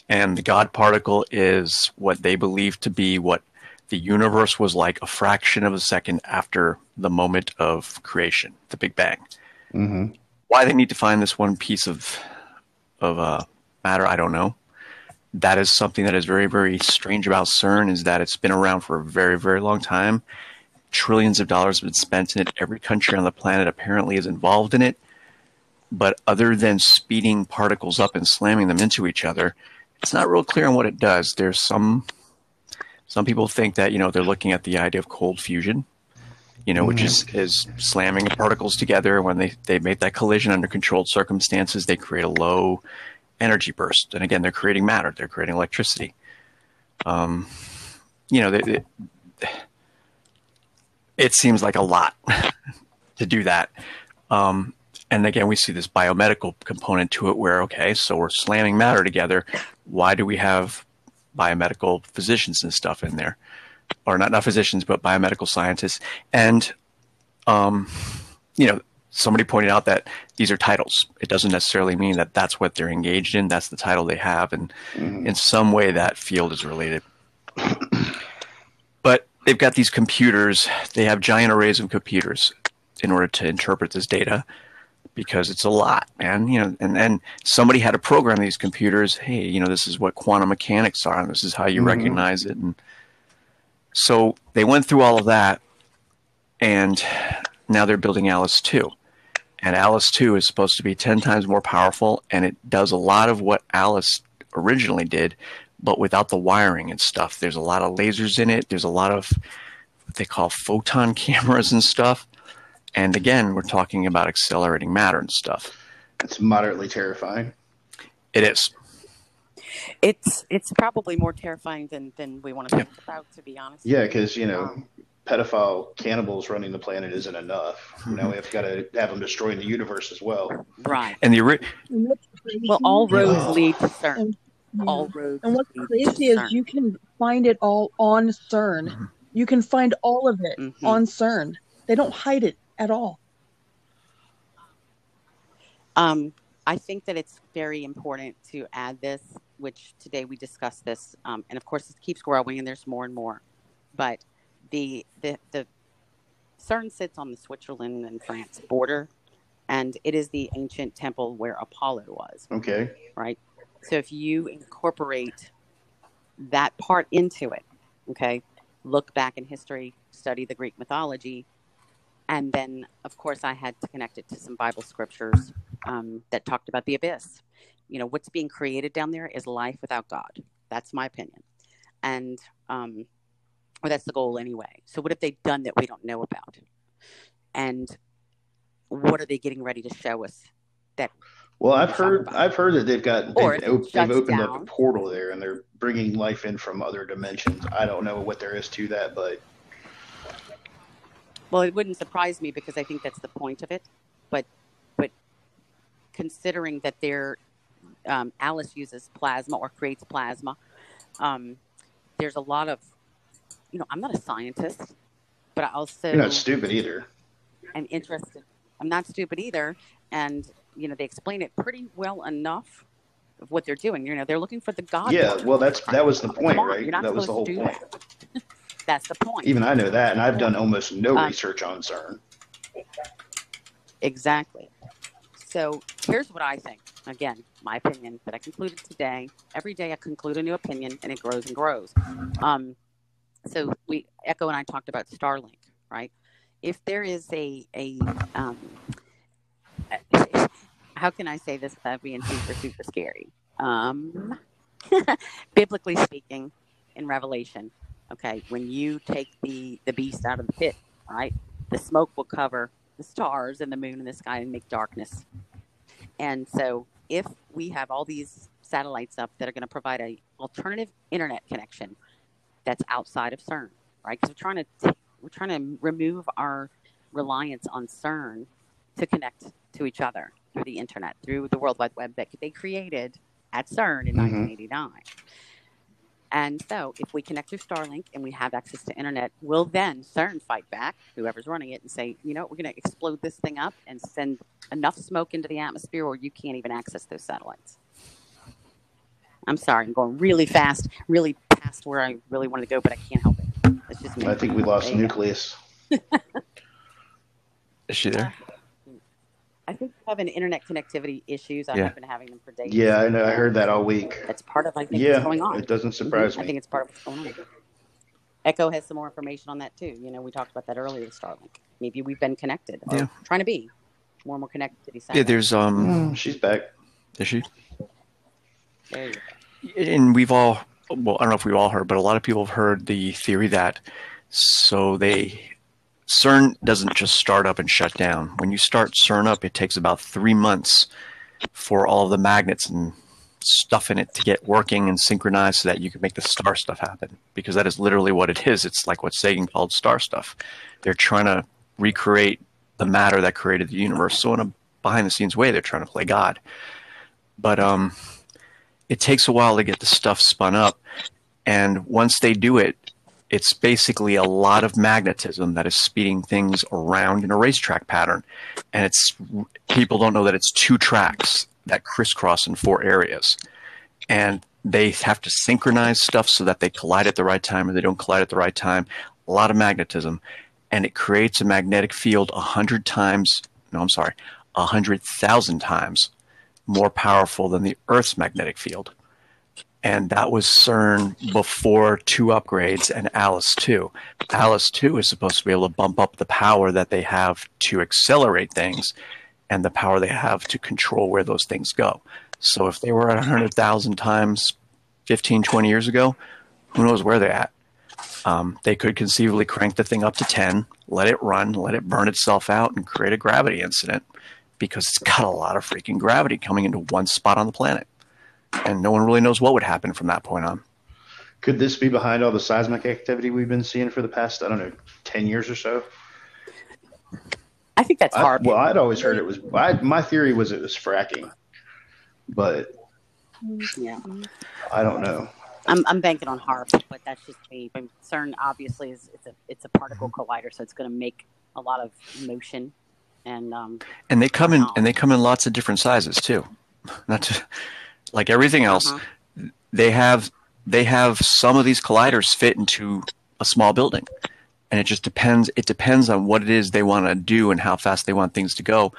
Speaker 3: And the God particle is what they believe to be what the universe was like a fraction of a second after the moment of creation, the Big Bang.
Speaker 1: hmm
Speaker 3: Why they need to find this one piece of, of uh, matter, I don't know that is something that is very very strange about CERN is that it's been around for a very very long time. Trillions of dollars have been spent in it. Every country on the planet apparently is involved in it. But other than speeding particles up and slamming them into each other, it's not real clear on what it does. There's some some people think that you know they're looking at the idea of cold fusion, you know, which is is slamming particles together. When they they make that collision under controlled circumstances, they create a low energy burst. And again, they're creating matter. They're creating electricity. Um, you know, they, they, it seems like a lot to do that. Um, and again, we see this biomedical component to it where, okay, so we're slamming matter together. Why do we have biomedical physicians and stuff in there? Or not, not physicians, but biomedical scientists. And, um, you know, somebody pointed out that these are titles. It doesn't necessarily mean that that's what they're engaged in. That's the title they have. And in some way, that field is related. but they've got these computers. They have giant arrays of computers in order to interpret this data because it's a lot, man. You know, and and somebody had to program these computers. Hey, you know, this is what quantum mechanics are, and this is how you
Speaker 1: Mhm.
Speaker 3: recognize it. And so they went through all of that, and now they're building Alice two. And Alice 2 is supposed to be 10 times more powerful, and it does a lot of what Alice originally did, but without the wiring and stuff. There's a lot of lasers in it, there's a lot of what they call photon cameras and stuff. And again, we're talking about accelerating matter and stuff.
Speaker 1: It's moderately terrifying.
Speaker 3: It is.
Speaker 4: It's it's probably more terrifying than than we want to think about, to be honest.
Speaker 1: Yeah, because you know,
Speaker 4: Um,
Speaker 1: pedophile cannibals running the planet isn't enough. Now we have got to have them destroying the universe as well.
Speaker 4: right.
Speaker 3: And the ori-
Speaker 2: And
Speaker 4: Well, all roads
Speaker 1: Oh.
Speaker 4: lead to CERN.
Speaker 2: And- yeah.
Speaker 4: All roads.
Speaker 2: And what's
Speaker 4: lead
Speaker 2: crazy
Speaker 4: to
Speaker 2: is
Speaker 4: CERN.
Speaker 2: you can find it all on CERN.
Speaker 3: Mhm.
Speaker 2: You can find all of it
Speaker 4: Mhm.
Speaker 2: on CERN. They don't hide it at all.
Speaker 4: Um, I think that it's very important to add this, which today we discussed this, um, and of course it keeps growing, and there's more and more. But the the the CERN sits on the Switzerland and France border, and it is the ancient temple where Apollo was.
Speaker 1: Okay.
Speaker 4: right? So if you incorporate that part into it, okay, look back in history, study the Greek mythology, and then, of course, I had to connect it to some Bible scriptures um, that talked about the abyss. You know, what's being created down there is life without God. That's my opinion. And, um, or that's the goal anyway. So, what have they done that we don't know about? And what are they getting ready to show us that
Speaker 1: Well, I've heard I've heard that they've got they've, op- they've opened up a portal there and they're bringing life in from other dimensions. I don't know what there is to that, but
Speaker 4: Well, it wouldn't surprise me because I think that's the point of it. But but considering that they're um, Alice uses plasma or creates plasma, um, there's a lot of you know I'm not a scientist, but I also
Speaker 1: you're not stupid either.
Speaker 4: I'm interested. I'm not stupid either, and you know they explain it pretty well enough of what they're doing. You know they're looking for the God.
Speaker 1: Yeah, well, that's that was the point, right? That was the whole point.
Speaker 4: that. That's the point.
Speaker 1: Even I know that, and I've done almost no
Speaker 4: Uh,
Speaker 1: research on CERN.
Speaker 4: Exactly. So here's what I think. Again, my opinion that I concluded today. Every day I conclude a new opinion and it grows and grows. Um, so we Echo and I talked about Starlink, right? If there is a a um, how can I say this without being super super scary? Um, biblically speaking, in Revelation, Okay, when you take the the beast out of the pit, right, the smoke will cover the stars and the moon and the sky and make darkness. And so, if we have all these satellites up that are going to provide a alternative internet connection that's outside of CERN, right? Because we're trying to we're trying to remove our reliance on CERN to connect to each other through the internet, through the World Wide Web that they created at CERN in
Speaker 1: Mhm.
Speaker 4: 1989. And so, if we connect through Starlink and we have access to internet, will then CERN fight back, whoever's running it, and say, you know, what, we're going to explode this thing up and send enough smoke into the atmosphere where you can't even access those satellites. I'm sorry, I'm going really fast, really past where I really wanted to go, but I can't help it. It's just me.
Speaker 1: I think we lost
Speaker 4: There you go.
Speaker 1: nucleus.
Speaker 3: Is she there?
Speaker 4: Uh, I think we're having internet connectivity issues. I
Speaker 3: Yeah.
Speaker 4: have been having them for days.
Speaker 1: Yeah, I know. I heard that all week.
Speaker 4: That's part of I think
Speaker 1: Yeah,
Speaker 4: what's going on.
Speaker 1: it doesn't
Speaker 4: Mhm.
Speaker 1: me.
Speaker 4: I think it's part of what's going on. Echo has some more information on that too. You know, we talked about that earlier with Starlink. Maybe we've been connected or
Speaker 3: Yeah.
Speaker 4: trying to be more and more connected to these
Speaker 3: Yeah, there's um,
Speaker 1: Mm, she's back.
Speaker 3: is she?
Speaker 4: There you go.
Speaker 3: and we've all well i don't know if we've all heard but a lot of people have heard the theory that so they cern doesn't just start up and shut down. When you start cern up it takes about three months for all the magnets and stuff in it to get working and synchronized so that you can make the star stuff happen. Because that is literally what it is. It's like what sagan called star stuff. They're trying to recreate the matter that created the universe. So in a behind the scenes way they're trying to play god. But um it takes a while to get the stuff spun up. And once they do it, it's basically a lot of magnetism that is speeding things around in a racetrack pattern. And it's people don't know that it's two tracks that crisscross in four areas. And they have to synchronize stuff so that they collide at the right time or they don't collide at the right time. A lot of magnetism. And it creates a magnetic field a hundred times, no, I'm sorry, a hundred thousand times more powerful than the Earth's magnetic field. And that was CERN before two upgrades and Alice 2. Alice 2 is supposed to be able to bump up the power that they have to accelerate things and the power they have to control where those things go. So if they were at 100,000 times 15, 20 years ago, who knows where they're at? Um, they could conceivably crank the thing up to 10, let it run, let it burn itself out, and create a gravity incident because it's got a lot of freaking gravity coming into one spot on the planet. And no one really knows what would happen from that point on.
Speaker 1: Could this be behind all the seismic activity we've been seeing for the past, I don't know, 10 years or so?
Speaker 4: I think that's
Speaker 1: I,
Speaker 4: hard.
Speaker 1: well, I'd always heard it was, I, my theory was it was fracking, but
Speaker 4: yeah.
Speaker 1: I don't know.
Speaker 4: I'm, I'm banking on HAARP, but that's just me. But CERN obviously is it's a it's a particle collider, so it's going to make a lot of motion, and um,
Speaker 3: And they come in and they come in lots of different sizes too. Not to, like everything else.
Speaker 4: uh-huh.
Speaker 3: they have they have some of these colliders fit into a small building and it just depends it depends on what it is they want to do and how fast they want things to go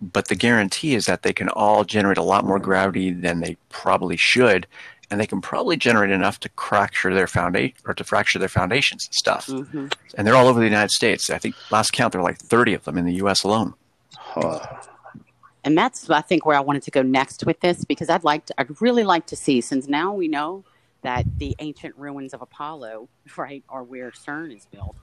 Speaker 3: but the guarantee is that they can all generate a lot more gravity than they probably should and they can probably generate enough to fracture their foundation or to fracture their foundations and stuff
Speaker 4: hmm
Speaker 3: and they're all over the united states i think last count there were like 30 of them in the us alone
Speaker 1: Huh.
Speaker 4: And that's I think where I wanted to go next with this because I'd like to, I'd really like to see since now we know that the ancient ruins of Apollo, right, are where CERN is built.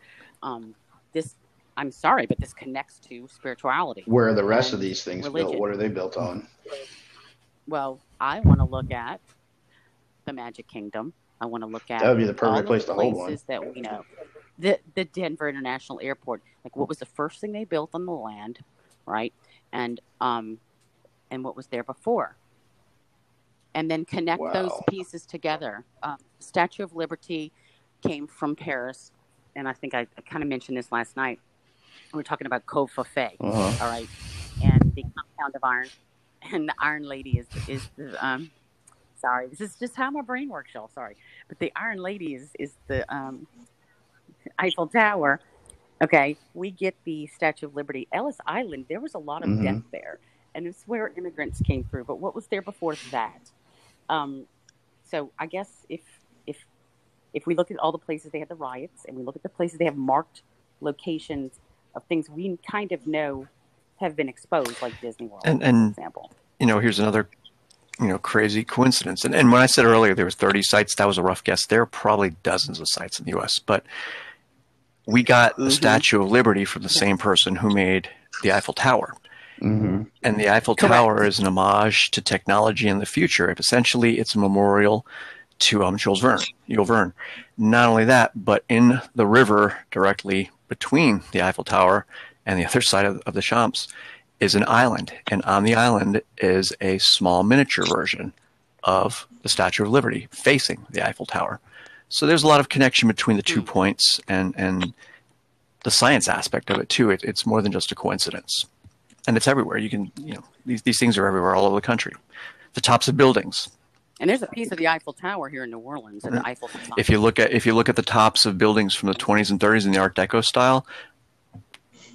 Speaker 4: Um, this, I'm sorry, but this connects to spirituality.
Speaker 1: Where are the rest of these things built? What are they built on?
Speaker 4: Well, I want to look at the Magic Kingdom. I want to look at
Speaker 1: That would be the perfect place to hold one.
Speaker 4: places that we know. The the Denver International Airport. Like, what was the first thing they built on the land, right? And um, and what was there before? And then connect those pieces together. Um, Statue of Liberty came from Paris, and I think I, I kind of mentioned this last night. We are talking about Covfefe
Speaker 1: Uh-huh.
Speaker 4: all right, and the compound of iron, and the Iron Lady is is the um, sorry, this is just how my brain works, y'all. Sorry, but the Iron Lady is is the um, Eiffel Tower. Okay, we get the Statue of Liberty, Ellis Island. There was a lot of
Speaker 1: Mhm.
Speaker 4: death there, and it's where immigrants came through. But what was there before that? Um, so I guess if if if we look at all the places they had the riots, and we look at the places they have marked locations of things we kind of know have been exposed, like Disney World,
Speaker 3: And- and-
Speaker 4: for example.
Speaker 3: you know here's another you know crazy coincidence. And, and when I said earlier there was 30 sites, that was a rough guess. There are probably dozens of sites in the U.S., but we got the
Speaker 4: Mhm.
Speaker 3: Statue of Liberty from the same person who made the Eiffel Tower.
Speaker 1: hmm
Speaker 3: And the Eiffel
Speaker 4: Correct.
Speaker 3: Tower is an homage to technology in the future. Essentially, it's a memorial to um, Jules Verne, Jules Verne. Not only that, but in the river directly between the Eiffel Tower and the other side of, of the Champs is an island. And on the island is a small miniature version of the Statue of Liberty facing the Eiffel Tower. So there's a lot of connection between the two
Speaker 4: Hmm.
Speaker 3: points and, and the science aspect of it, too. It, it's more than just a coincidence and it's everywhere. You can, you know, these, these things are everywhere all over the country. The tops of buildings.
Speaker 4: And there's a piece of the Eiffel Tower here in New Orleans, and the Eiffel. Tower.
Speaker 3: If you look at if you look at the tops of buildings from the 20s and 30s in the Art Deco style,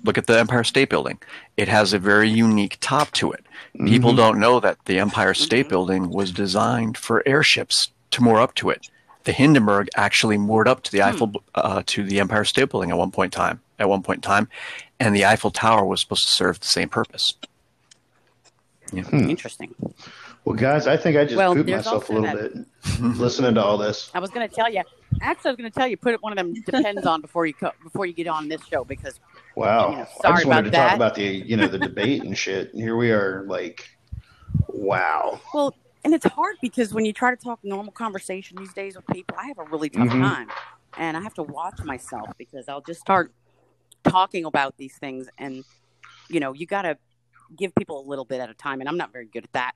Speaker 3: look at the Empire State Building. It has a very unique top to it. People
Speaker 1: Mhm.
Speaker 3: don't know that the Empire State
Speaker 4: Mhm.
Speaker 3: Building was designed for airships to moor up to it. The Hindenburg actually moored up to the Eiffel uh, to the Empire State Building at one point time. At one point in time, and the Eiffel Tower was supposed to serve the same purpose.
Speaker 1: Hmm.
Speaker 4: Interesting.
Speaker 1: Well, guys, I think I just
Speaker 4: Well,
Speaker 1: pooped
Speaker 4: there's
Speaker 1: myself a
Speaker 4: also
Speaker 1: little bit listening to all this.
Speaker 4: I was going to tell you. Actually, I was going to tell you put one of them depends on before you co- before you get on this show because
Speaker 1: Wow.
Speaker 4: You know,
Speaker 1: I
Speaker 4: sorry
Speaker 1: just wanted
Speaker 4: about
Speaker 1: to
Speaker 4: that.
Speaker 1: talk about the you know the debate and shit. And here we are, like, wow.
Speaker 4: well, and it's hard because when you try to talk normal conversation these days with people, I have a really tough
Speaker 1: Mhm.
Speaker 4: time, and I have to watch myself because I'll just start talking about these things, and you know, you got to give people a little bit at a time, and I'm not very good at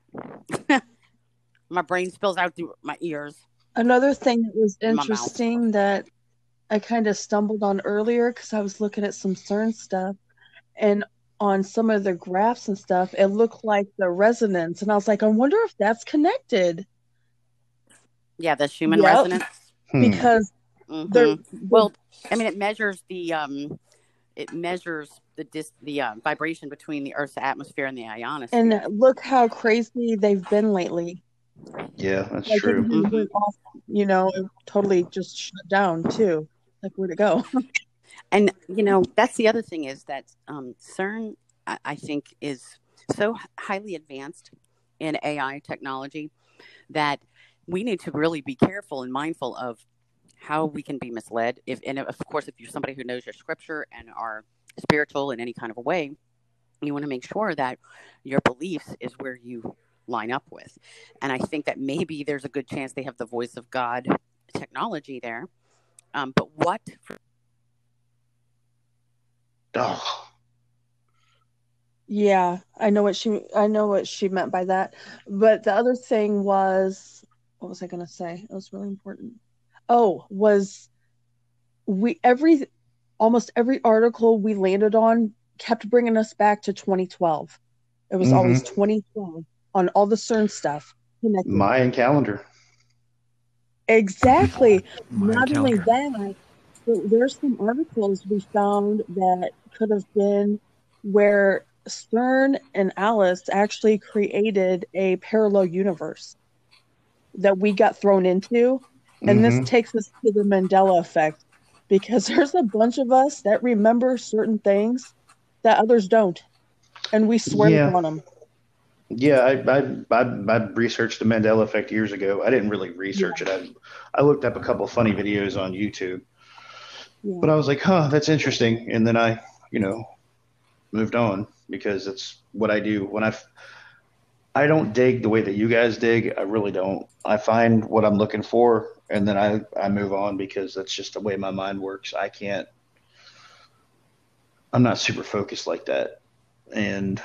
Speaker 4: that. my brain spills out through my ears.
Speaker 2: Another thing that was
Speaker 4: In my mouth.
Speaker 2: interesting that I kind of stumbled on earlier because I was looking at some CERN stuff and on some of the graphs and stuff, it looked like the resonance. And I was like, I wonder if that's connected
Speaker 4: Yeah, the Schumann
Speaker 2: Yep.
Speaker 4: resonance.
Speaker 1: Hmm.
Speaker 2: because
Speaker 4: Mhm.
Speaker 2: they're
Speaker 4: Well, I mean, it measures the um, it measures the dis the uh, vibration between the Earth's atmosphere and the ionosphere.
Speaker 2: and look how crazy they've been lately.
Speaker 1: yeah, that's
Speaker 2: Like
Speaker 1: true.
Speaker 2: it just went off, you know, totally just shut down too. Like where'd it go?
Speaker 4: And you know, that's the other thing is that um, CERN, I, I think, is so highly advanced in AI technology that we need to really be careful and mindful of how we can be misled. If and of course, if you're somebody who knows your scripture and are spiritual in any kind of a way, you want to make sure that your beliefs is where you line up with. And I think that maybe there's a good chance they have the voice of God technology there. Um, but what
Speaker 1: Oh,
Speaker 2: Yeah, I know what she I know what she meant by that. But the other thing was what was I gonna say? It was really important. Oh, was we every almost every article we landed on kept bringing us back to 2012. It was always mm-hmm. 2012 on all the CERN stuff connected.
Speaker 1: Mayan calendar.
Speaker 2: Exactly.
Speaker 3: My
Speaker 2: Not only
Speaker 3: calendar.
Speaker 2: that, there's some articles we found that could have been where CERN and Alice actually created a parallel universe that we got thrown into. And
Speaker 1: Mhm.
Speaker 2: this takes us to the Mandela effect because there's a bunch of us that remember certain things that others don't. And we swear
Speaker 1: Yeah.
Speaker 2: on them.
Speaker 1: Yeah, I, I I I researched the Mandela effect years ago. I didn't really research it. I I looked up a couple funny videos on YouTube,
Speaker 2: Yeah.
Speaker 1: but I was like, huh, that's interesting. And then I, you know, moved on because it's what I do when I. I don't dig the way that you guys dig. I really don't. I find what I'm looking for, and then I I move on because that's just the way my mind works. I can't. I'm not super focused like that, and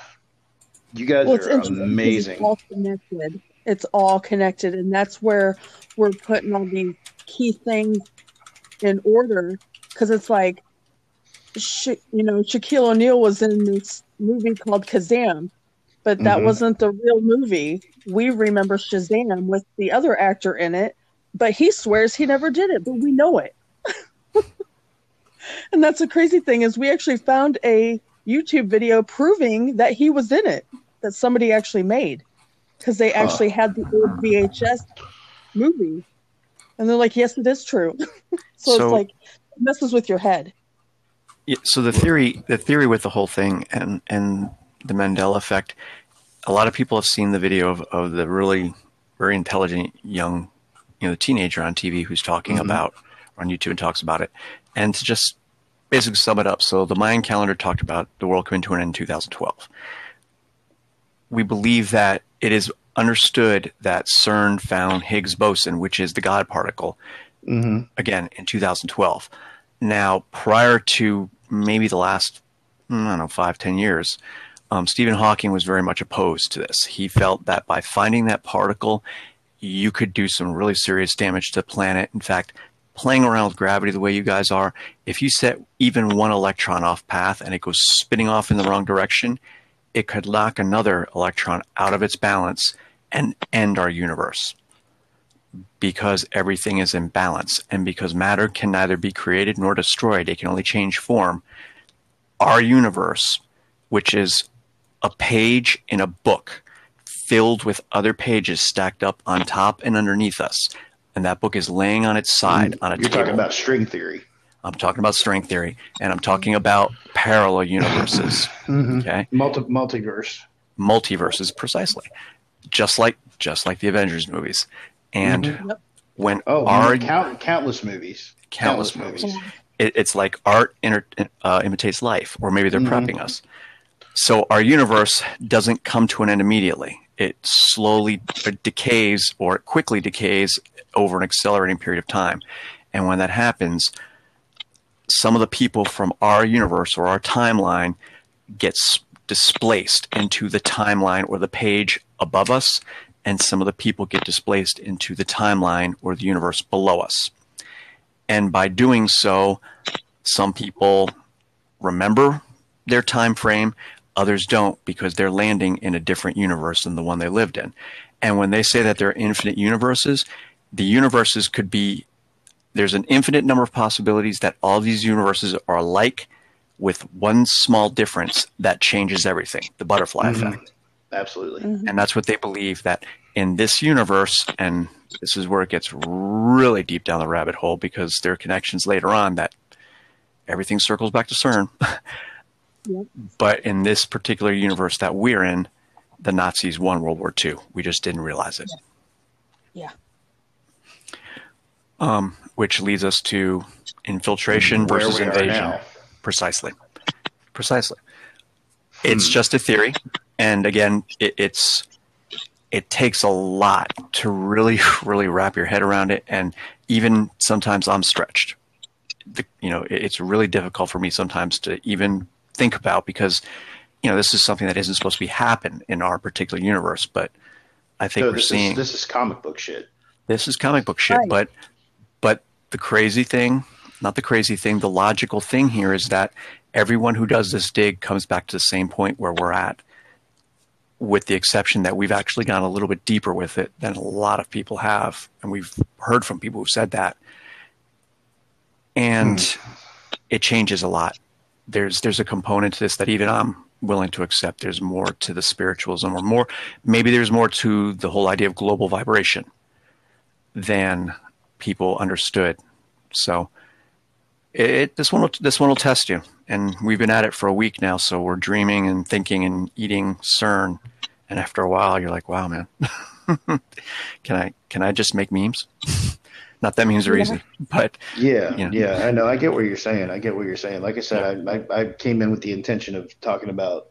Speaker 1: you guys
Speaker 2: Well, it's
Speaker 1: are amazing.
Speaker 2: It's all connected. It's all connected, and that's where we're putting all these key things in order. Because it's like, Sha- you know, Shaquille O'Neal was in this movie called Kazam, but that
Speaker 1: Mhm.
Speaker 2: wasn't the real movie. We remember Shazam with the other actor in it, but he swears he never did it, but we know it. and that's the crazy thing is we actually found a YouTube video proving that he was in it, that somebody actually made, because they
Speaker 1: Huh.
Speaker 2: actually had the old VHS movie, and they're like, "Yes, it is true." so,
Speaker 3: So-
Speaker 2: it's like messes with your head.
Speaker 3: Yeah, so the theory, the theory with the whole thing and and the Mandela effect, a lot of people have seen the video of, of the really very intelligent young, you know, teenager on TV who's talking
Speaker 1: Mhm.
Speaker 3: about on YouTube and talks about it. And to just basically sum it up, so the Mayan calendar talked about the world coming to an end in 2012. We believe that it is understood that CERN found Higgs boson, which is the God particle,
Speaker 1: hmm
Speaker 3: again in 2012. Now, prior to maybe the last, I don't know, five, ten years, um, Stephen Hawking was very much opposed to this. He felt that by finding that particle, you could do some really serious damage to the planet. In fact, playing around with gravity the way you guys are, if you set even one electron off path and it goes spinning off in the wrong direction, it could knock another electron out of its balance and end our universe because everything is in balance and because matter can neither be created nor destroyed, it can only change form. Our universe, which is a page in a book filled with other pages stacked up on top and underneath us, and that book is laying on its side on a
Speaker 1: You're
Speaker 3: table.
Speaker 1: talking about string theory.
Speaker 3: I'm talking about string theory, and I'm talking about parallel universes.
Speaker 1: Mm-hmm.
Speaker 3: Okay,
Speaker 1: Multi- multiverse.
Speaker 3: multiverses precisely, just like just like the Avengers movies, and
Speaker 2: Yep.
Speaker 3: when
Speaker 1: Oh,
Speaker 3: our
Speaker 1: count, countless movies.
Speaker 3: countless movies. It, it's like art inter, uh, imitates life, or maybe they're
Speaker 1: Mhm.
Speaker 3: prepping us. So our universe doesn't come to an end immediately. It slowly decays, or it quickly decays over an accelerating period of time. And when that happens, some of the people from our universe or our timeline gets displaced into the timeline or the page above us, and some of the people get displaced into the timeline or the universe below us. And by doing so, some people remember their time frame, others don't because they're landing in a different universe than the one they lived in. And when they say that there are infinite universes, the universes could be there's an infinite number of possibilities that all these universes are alike with one small difference that changes everything, the butterfly
Speaker 1: Mhm.
Speaker 3: effect
Speaker 1: Absolutely.
Speaker 2: Mhm.
Speaker 3: and that's what they believe that in this universe and this is where it gets really deep down the rabbit hole because there are connections later on that everything circles back to CERN.
Speaker 2: Yep.
Speaker 3: But in this particular universe that we're in, the Nazis won World War II. We just didn't realize it.
Speaker 2: Yeah.
Speaker 3: Um, which leads us to infiltration
Speaker 1: Where
Speaker 3: versus invasion. Precisely. Precisely. It's
Speaker 1: Hmm.
Speaker 3: just a theory. And again, it, it's it takes a lot to really, really wrap your head around it. And even sometimes I'm stretched. The, you know, it- it's really difficult for me sometimes to even think about because, you know, this is something that isn't supposed to be happen in our particular universe. But I think
Speaker 1: So
Speaker 3: we're
Speaker 1: this
Speaker 3: seeing
Speaker 1: is this is comic book shit.
Speaker 3: this is comic book shit
Speaker 2: Right.
Speaker 3: but but the crazy thing not the crazy thing the logical thing here is that everyone who does this dig comes back to the same point where we're at with the exception that we've actually gone a little bit deeper with it than a lot of people have and we've heard from people who've said that. And hmm. it changes a lot. There's there's a component to this that even I'm willing to accept. There's more to the spiritualism or more maybe there's more to the whole idea of global vibration than people understood. So it this one will, this one will test you, and we've been at it for a week now. So we're dreaming and thinking and eating CERN, and after a while, you're like, "Wow, man, can I can I just make memes?" Not that memes are
Speaker 2: Yeah.
Speaker 3: easy, but
Speaker 1: Yeah,
Speaker 3: Yeah.
Speaker 1: yeah, I know. I get what you're saying. I get what you're saying. Like I said, I, I, I came in with the intention of talking about,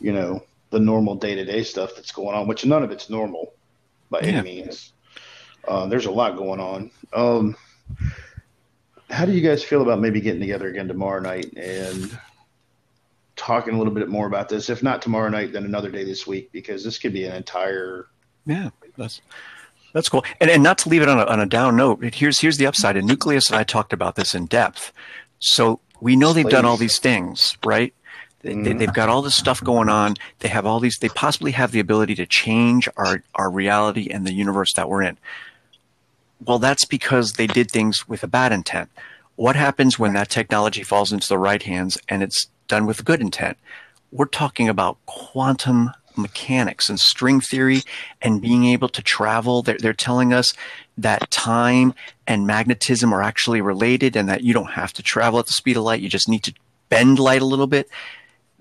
Speaker 1: you know, the normal day to day stuff that's going on, which none of it's normal by
Speaker 3: Yeah.
Speaker 1: any means. Uh, there's a lot going on. Um, how do you guys feel about maybe getting together again tomorrow night and talking a little bit more about this? If not tomorrow night, then another day this week, because this could be an entire.
Speaker 3: Yeah, that's that's cool. And and not to leave it on a on a down note. Here's here's the upside. And Nucleus and I talked about this in depth. So we know they've done all these things, right? They, they,
Speaker 1: Mhm.
Speaker 3: they've got all this stuff going on. They have all these. They possibly have the ability to change our our reality and the universe that we're in. Well, that's because they did things with a bad intent. What happens when that technology falls into the right hands and it's done with good intent? We're talking about quantum mechanics and string theory and being able to travel. They're, they're telling us that time and magnetism are actually related and that you don't have to travel at the speed of light. You just need to bend light a little bit.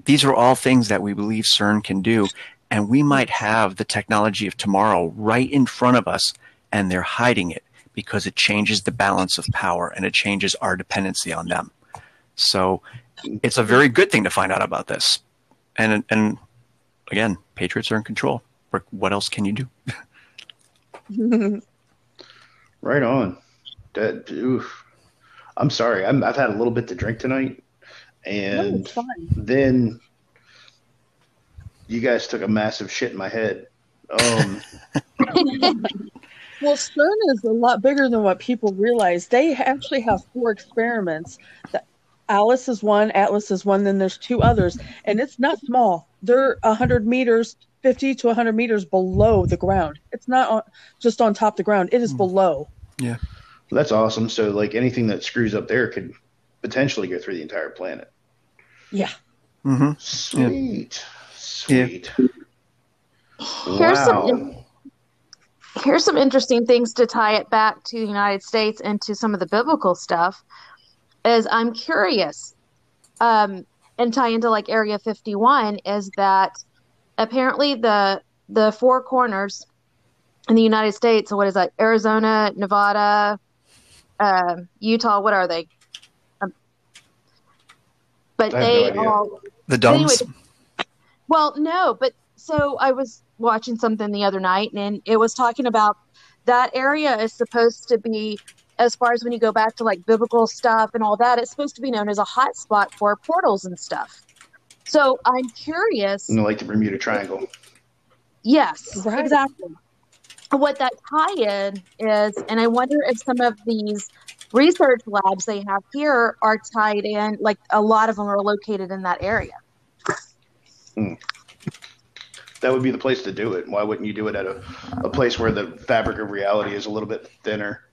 Speaker 3: These are all things that we believe CERN can do. and we might have the technology of tomorrow right in front of us, and they're hiding it because it changes the balance of power and it changes our dependency on them. So it's a very good thing to find out about this. And and again, patriots are in control. What else can you do?
Speaker 1: right on. That, oof. I'm sorry. i have had a little bit to drink tonight, and
Speaker 2: no,
Speaker 1: then you guys took a massive shit in my head. Um,
Speaker 2: well, CERN is a lot bigger than what people realize. They actually have four experiments. That Alice is one, Atlas is one, then there's two others, and it's not small. They're 100 meters, 50 to 100 meters below the ground. It's not on, just on top of the ground. It is mm. below.
Speaker 3: Yeah.
Speaker 1: That's awesome. So, like anything that screws up there could potentially go through the entire planet.
Speaker 2: Yeah.
Speaker 3: Mm-hmm.
Speaker 1: Sweet. Yeah. Sweet.
Speaker 5: Yeah. Here's wow. Some here's some interesting things to tie it back to the United States and to some of the biblical stuff. Is I'm curious, um, and tie into like Area 51 is that apparently the the four corners in the United States. So what is that? Arizona, Nevada, uh, Utah. What are they? Um, but they
Speaker 1: no
Speaker 5: all
Speaker 3: the domes. Anyway,
Speaker 5: well, no, but so I was watching something the other night, and it was talking about that area is supposed to be, as far as when you go back to like biblical stuff and all that, it's supposed to be known as a hot spot for portals and stuff. So I'm curious.
Speaker 1: You know, like the Bermuda Triangle.
Speaker 5: Yes, right. exactly. What that tie-in is, and I wonder if some of these research labs they have here are tied in. Like a lot of them are located in that area.
Speaker 1: Hmm that would be the place to do it. Why wouldn't you do it at a, a place where the fabric of reality is a little bit thinner?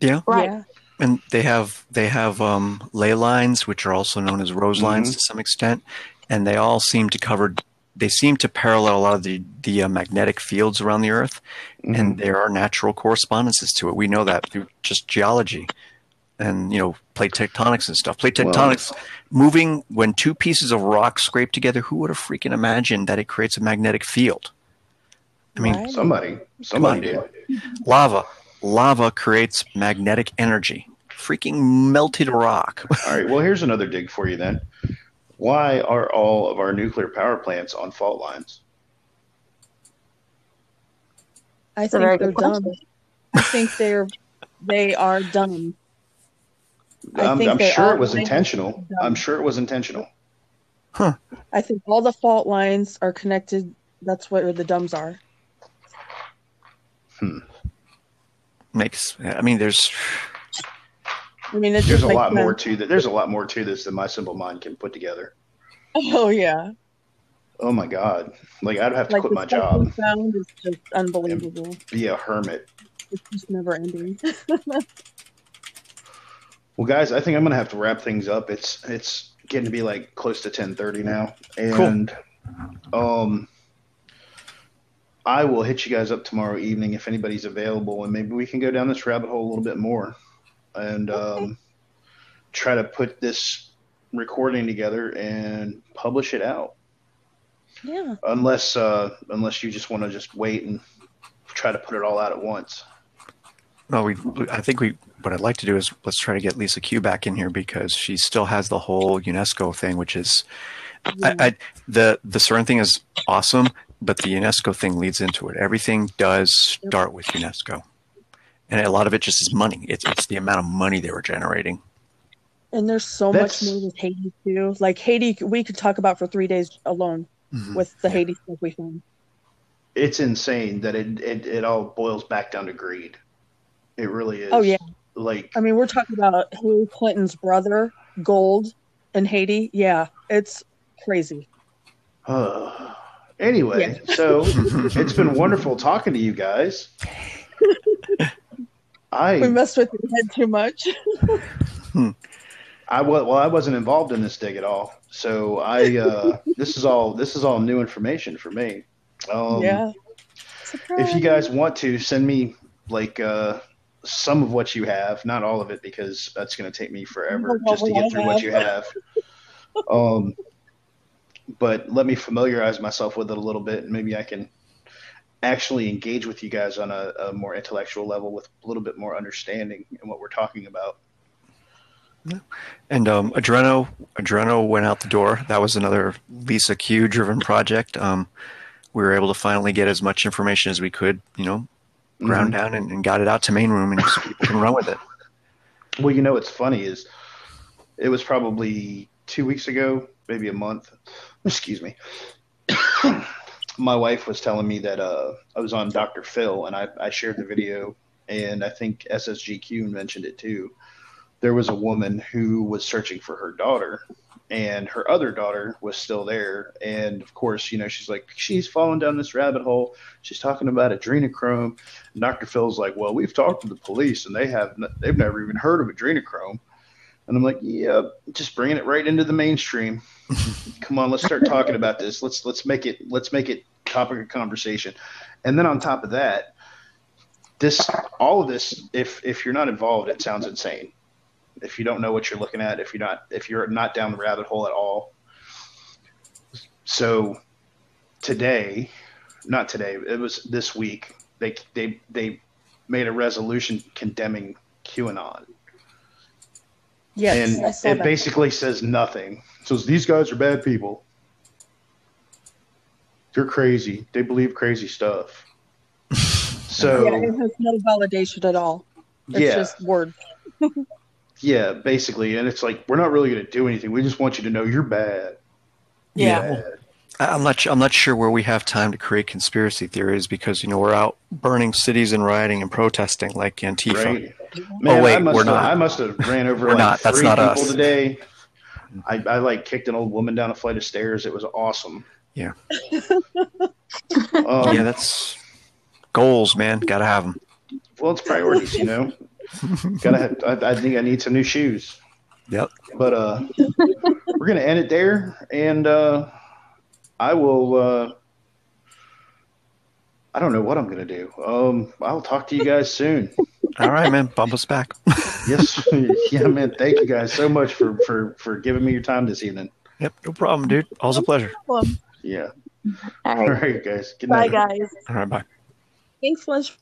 Speaker 3: Yeah.
Speaker 5: Right. Yeah.
Speaker 3: And they have they have um, ley lines, which are also known as rose lines mm-hmm. to some extent, and they all seem to cover. They seem to parallel a lot of the the uh, magnetic fields around the Earth, mm-hmm. and there are natural correspondences to it. We know that through just geology and you know plate tectonics and stuff. Plate tectonics well, moving when two pieces of rock scrape together. Who would have freaking imagined that it creates a magnetic field? I mean,
Speaker 1: right. somebody, somebody did.
Speaker 3: Lava, lava creates magnetic energy. Freaking melted rock.
Speaker 1: all right. Well, here's another dig for you then. Why are all of our nuclear power plants on fault lines?
Speaker 2: I think they're dumb. I think they're they are dumb.
Speaker 1: I'm, I'm sure it was intentional. I'm sure it was intentional.
Speaker 3: Huh.
Speaker 2: I think all the fault lines are connected. That's where the dumbs are.
Speaker 1: Hmm.
Speaker 3: Makes. I mean, there's.
Speaker 2: I mean, there's
Speaker 1: a lot more to that. There's a lot more to this than my simple mind can put together.
Speaker 2: Oh yeah.
Speaker 1: Oh my god! Like I'd have to like quit my job.
Speaker 2: Found is just unbelievable.
Speaker 1: Be a hermit.
Speaker 2: It's just never ending.
Speaker 1: Well, guys, I think I'm gonna have to wrap things up. It's it's getting to be like close to 10:30 now, and cool. um, I will hit you guys up tomorrow evening if anybody's available, and maybe we can go down this rabbit hole a little bit more, and okay. um, try to put this recording together and publish it out.
Speaker 2: Yeah.
Speaker 1: Unless uh, unless you just want to just wait and try to put it all out at once.
Speaker 3: Well, we I think we what I'd like to do is let's try to get Lisa Q back in here because she still has the whole UNESCO thing, which is I, I, the the CERN thing is awesome, but the UNESCO thing leads into it. Everything does start with UNESCO, and a lot of it just is money. It's it's the amount of money they were generating.
Speaker 2: And there's so That's... much more with Haiti too. Like Haiti, we could talk about for three days alone mm-hmm. with the yeah. Haiti stuff we found.
Speaker 1: It's insane that it, it it all boils back down to greed. It really is.
Speaker 2: Oh yeah
Speaker 1: like
Speaker 2: I mean, we're talking about Hillary Clinton's brother, gold in Haiti. Yeah, it's crazy.
Speaker 1: Uh, anyway, yeah. so it's been wonderful talking to you guys. I
Speaker 2: we messed with your head too much.
Speaker 1: I well, I wasn't involved in this dig at all, so I uh, this is all this is all new information for me. Um,
Speaker 2: yeah.
Speaker 1: Surprise. If you guys want to send me like uh, some of what you have, not all of it, because that's going to take me forever just to get through what you have. Um, but let me familiarize myself with it a little bit, and maybe I can actually engage with you guys on a, a more intellectual level with a little bit more understanding in what we're talking about.
Speaker 3: And um, Adreno, Adreno went out the door. That was another Lisa Q driven project. Um, we were able to finally get as much information as we could, you know, ground down and, and got it out to main room, and people can run with it.
Speaker 1: Well, you know what's funny is it was probably two weeks ago, maybe a month. Excuse me. My wife was telling me that uh, I was on Dr. Phil, and I, I shared the video, and I think SSGQ mentioned it too. There was a woman who was searching for her daughter, and her other daughter was still there. And of course, you know, she's like, she's fallen down this rabbit hole. She's talking about adrenochrome. And Dr. Phil's like, well, we've talked to the police, and they have they've never even heard of adrenochrome. And I'm like, yeah, just bringing it right into the mainstream. Come on, let's start talking about this. Let's let's make it let's make it topic of conversation. And then on top of that, this all of this, if if you're not involved, it sounds insane. If you don't know what you're looking at, if you're not if you're not down the rabbit hole at all. So today, not today, it was this week. They they they made a resolution condemning QAnon.
Speaker 2: Yes, I
Speaker 1: and
Speaker 2: saw
Speaker 1: it
Speaker 2: that.
Speaker 1: basically says nothing. It says these guys are bad people. They're crazy. They believe crazy stuff. So
Speaker 2: yeah, it has no validation at all. It's
Speaker 1: yeah,
Speaker 2: just words.
Speaker 1: yeah, basically, and it's like we're not really going to do anything. We just want you to know you're bad.
Speaker 2: Yeah.
Speaker 1: Bad.
Speaker 3: I- I'm not. I'm not sure where we have time to create conspiracy theories because you know we're out burning cities and rioting and protesting like Antifa.
Speaker 1: Right? Man,
Speaker 3: Oh, wait,
Speaker 1: I must
Speaker 3: we're
Speaker 1: have,
Speaker 3: not.
Speaker 1: I must have ran over
Speaker 3: We're
Speaker 1: like
Speaker 3: not. That's
Speaker 1: three
Speaker 3: not
Speaker 1: people
Speaker 3: us.
Speaker 1: today. I, I like kicked an old woman down a flight of stairs. It was awesome.
Speaker 3: Yeah.
Speaker 1: Um,
Speaker 3: yeah, that's goals, man. Got to have them.
Speaker 1: Well, it's priorities, you know. Gotta have. I, I think I need some new shoes.
Speaker 3: Yep.
Speaker 1: But uh, we're gonna end it there, and uh, I will. Uh, I don't know what I'm gonna do. Um, I'll talk to you guys soon.
Speaker 3: All right, man. Bump us back.
Speaker 1: Yes, yeah, man. Thank you guys so much for for for giving me your time this evening.
Speaker 3: Yep. No problem, dude. Always a pleasure.
Speaker 1: Yeah.
Speaker 5: All
Speaker 1: All
Speaker 5: right.
Speaker 1: right, guys. Good night.
Speaker 2: Bye, guys.
Speaker 3: All right. Bye.
Speaker 2: Thanks, Les.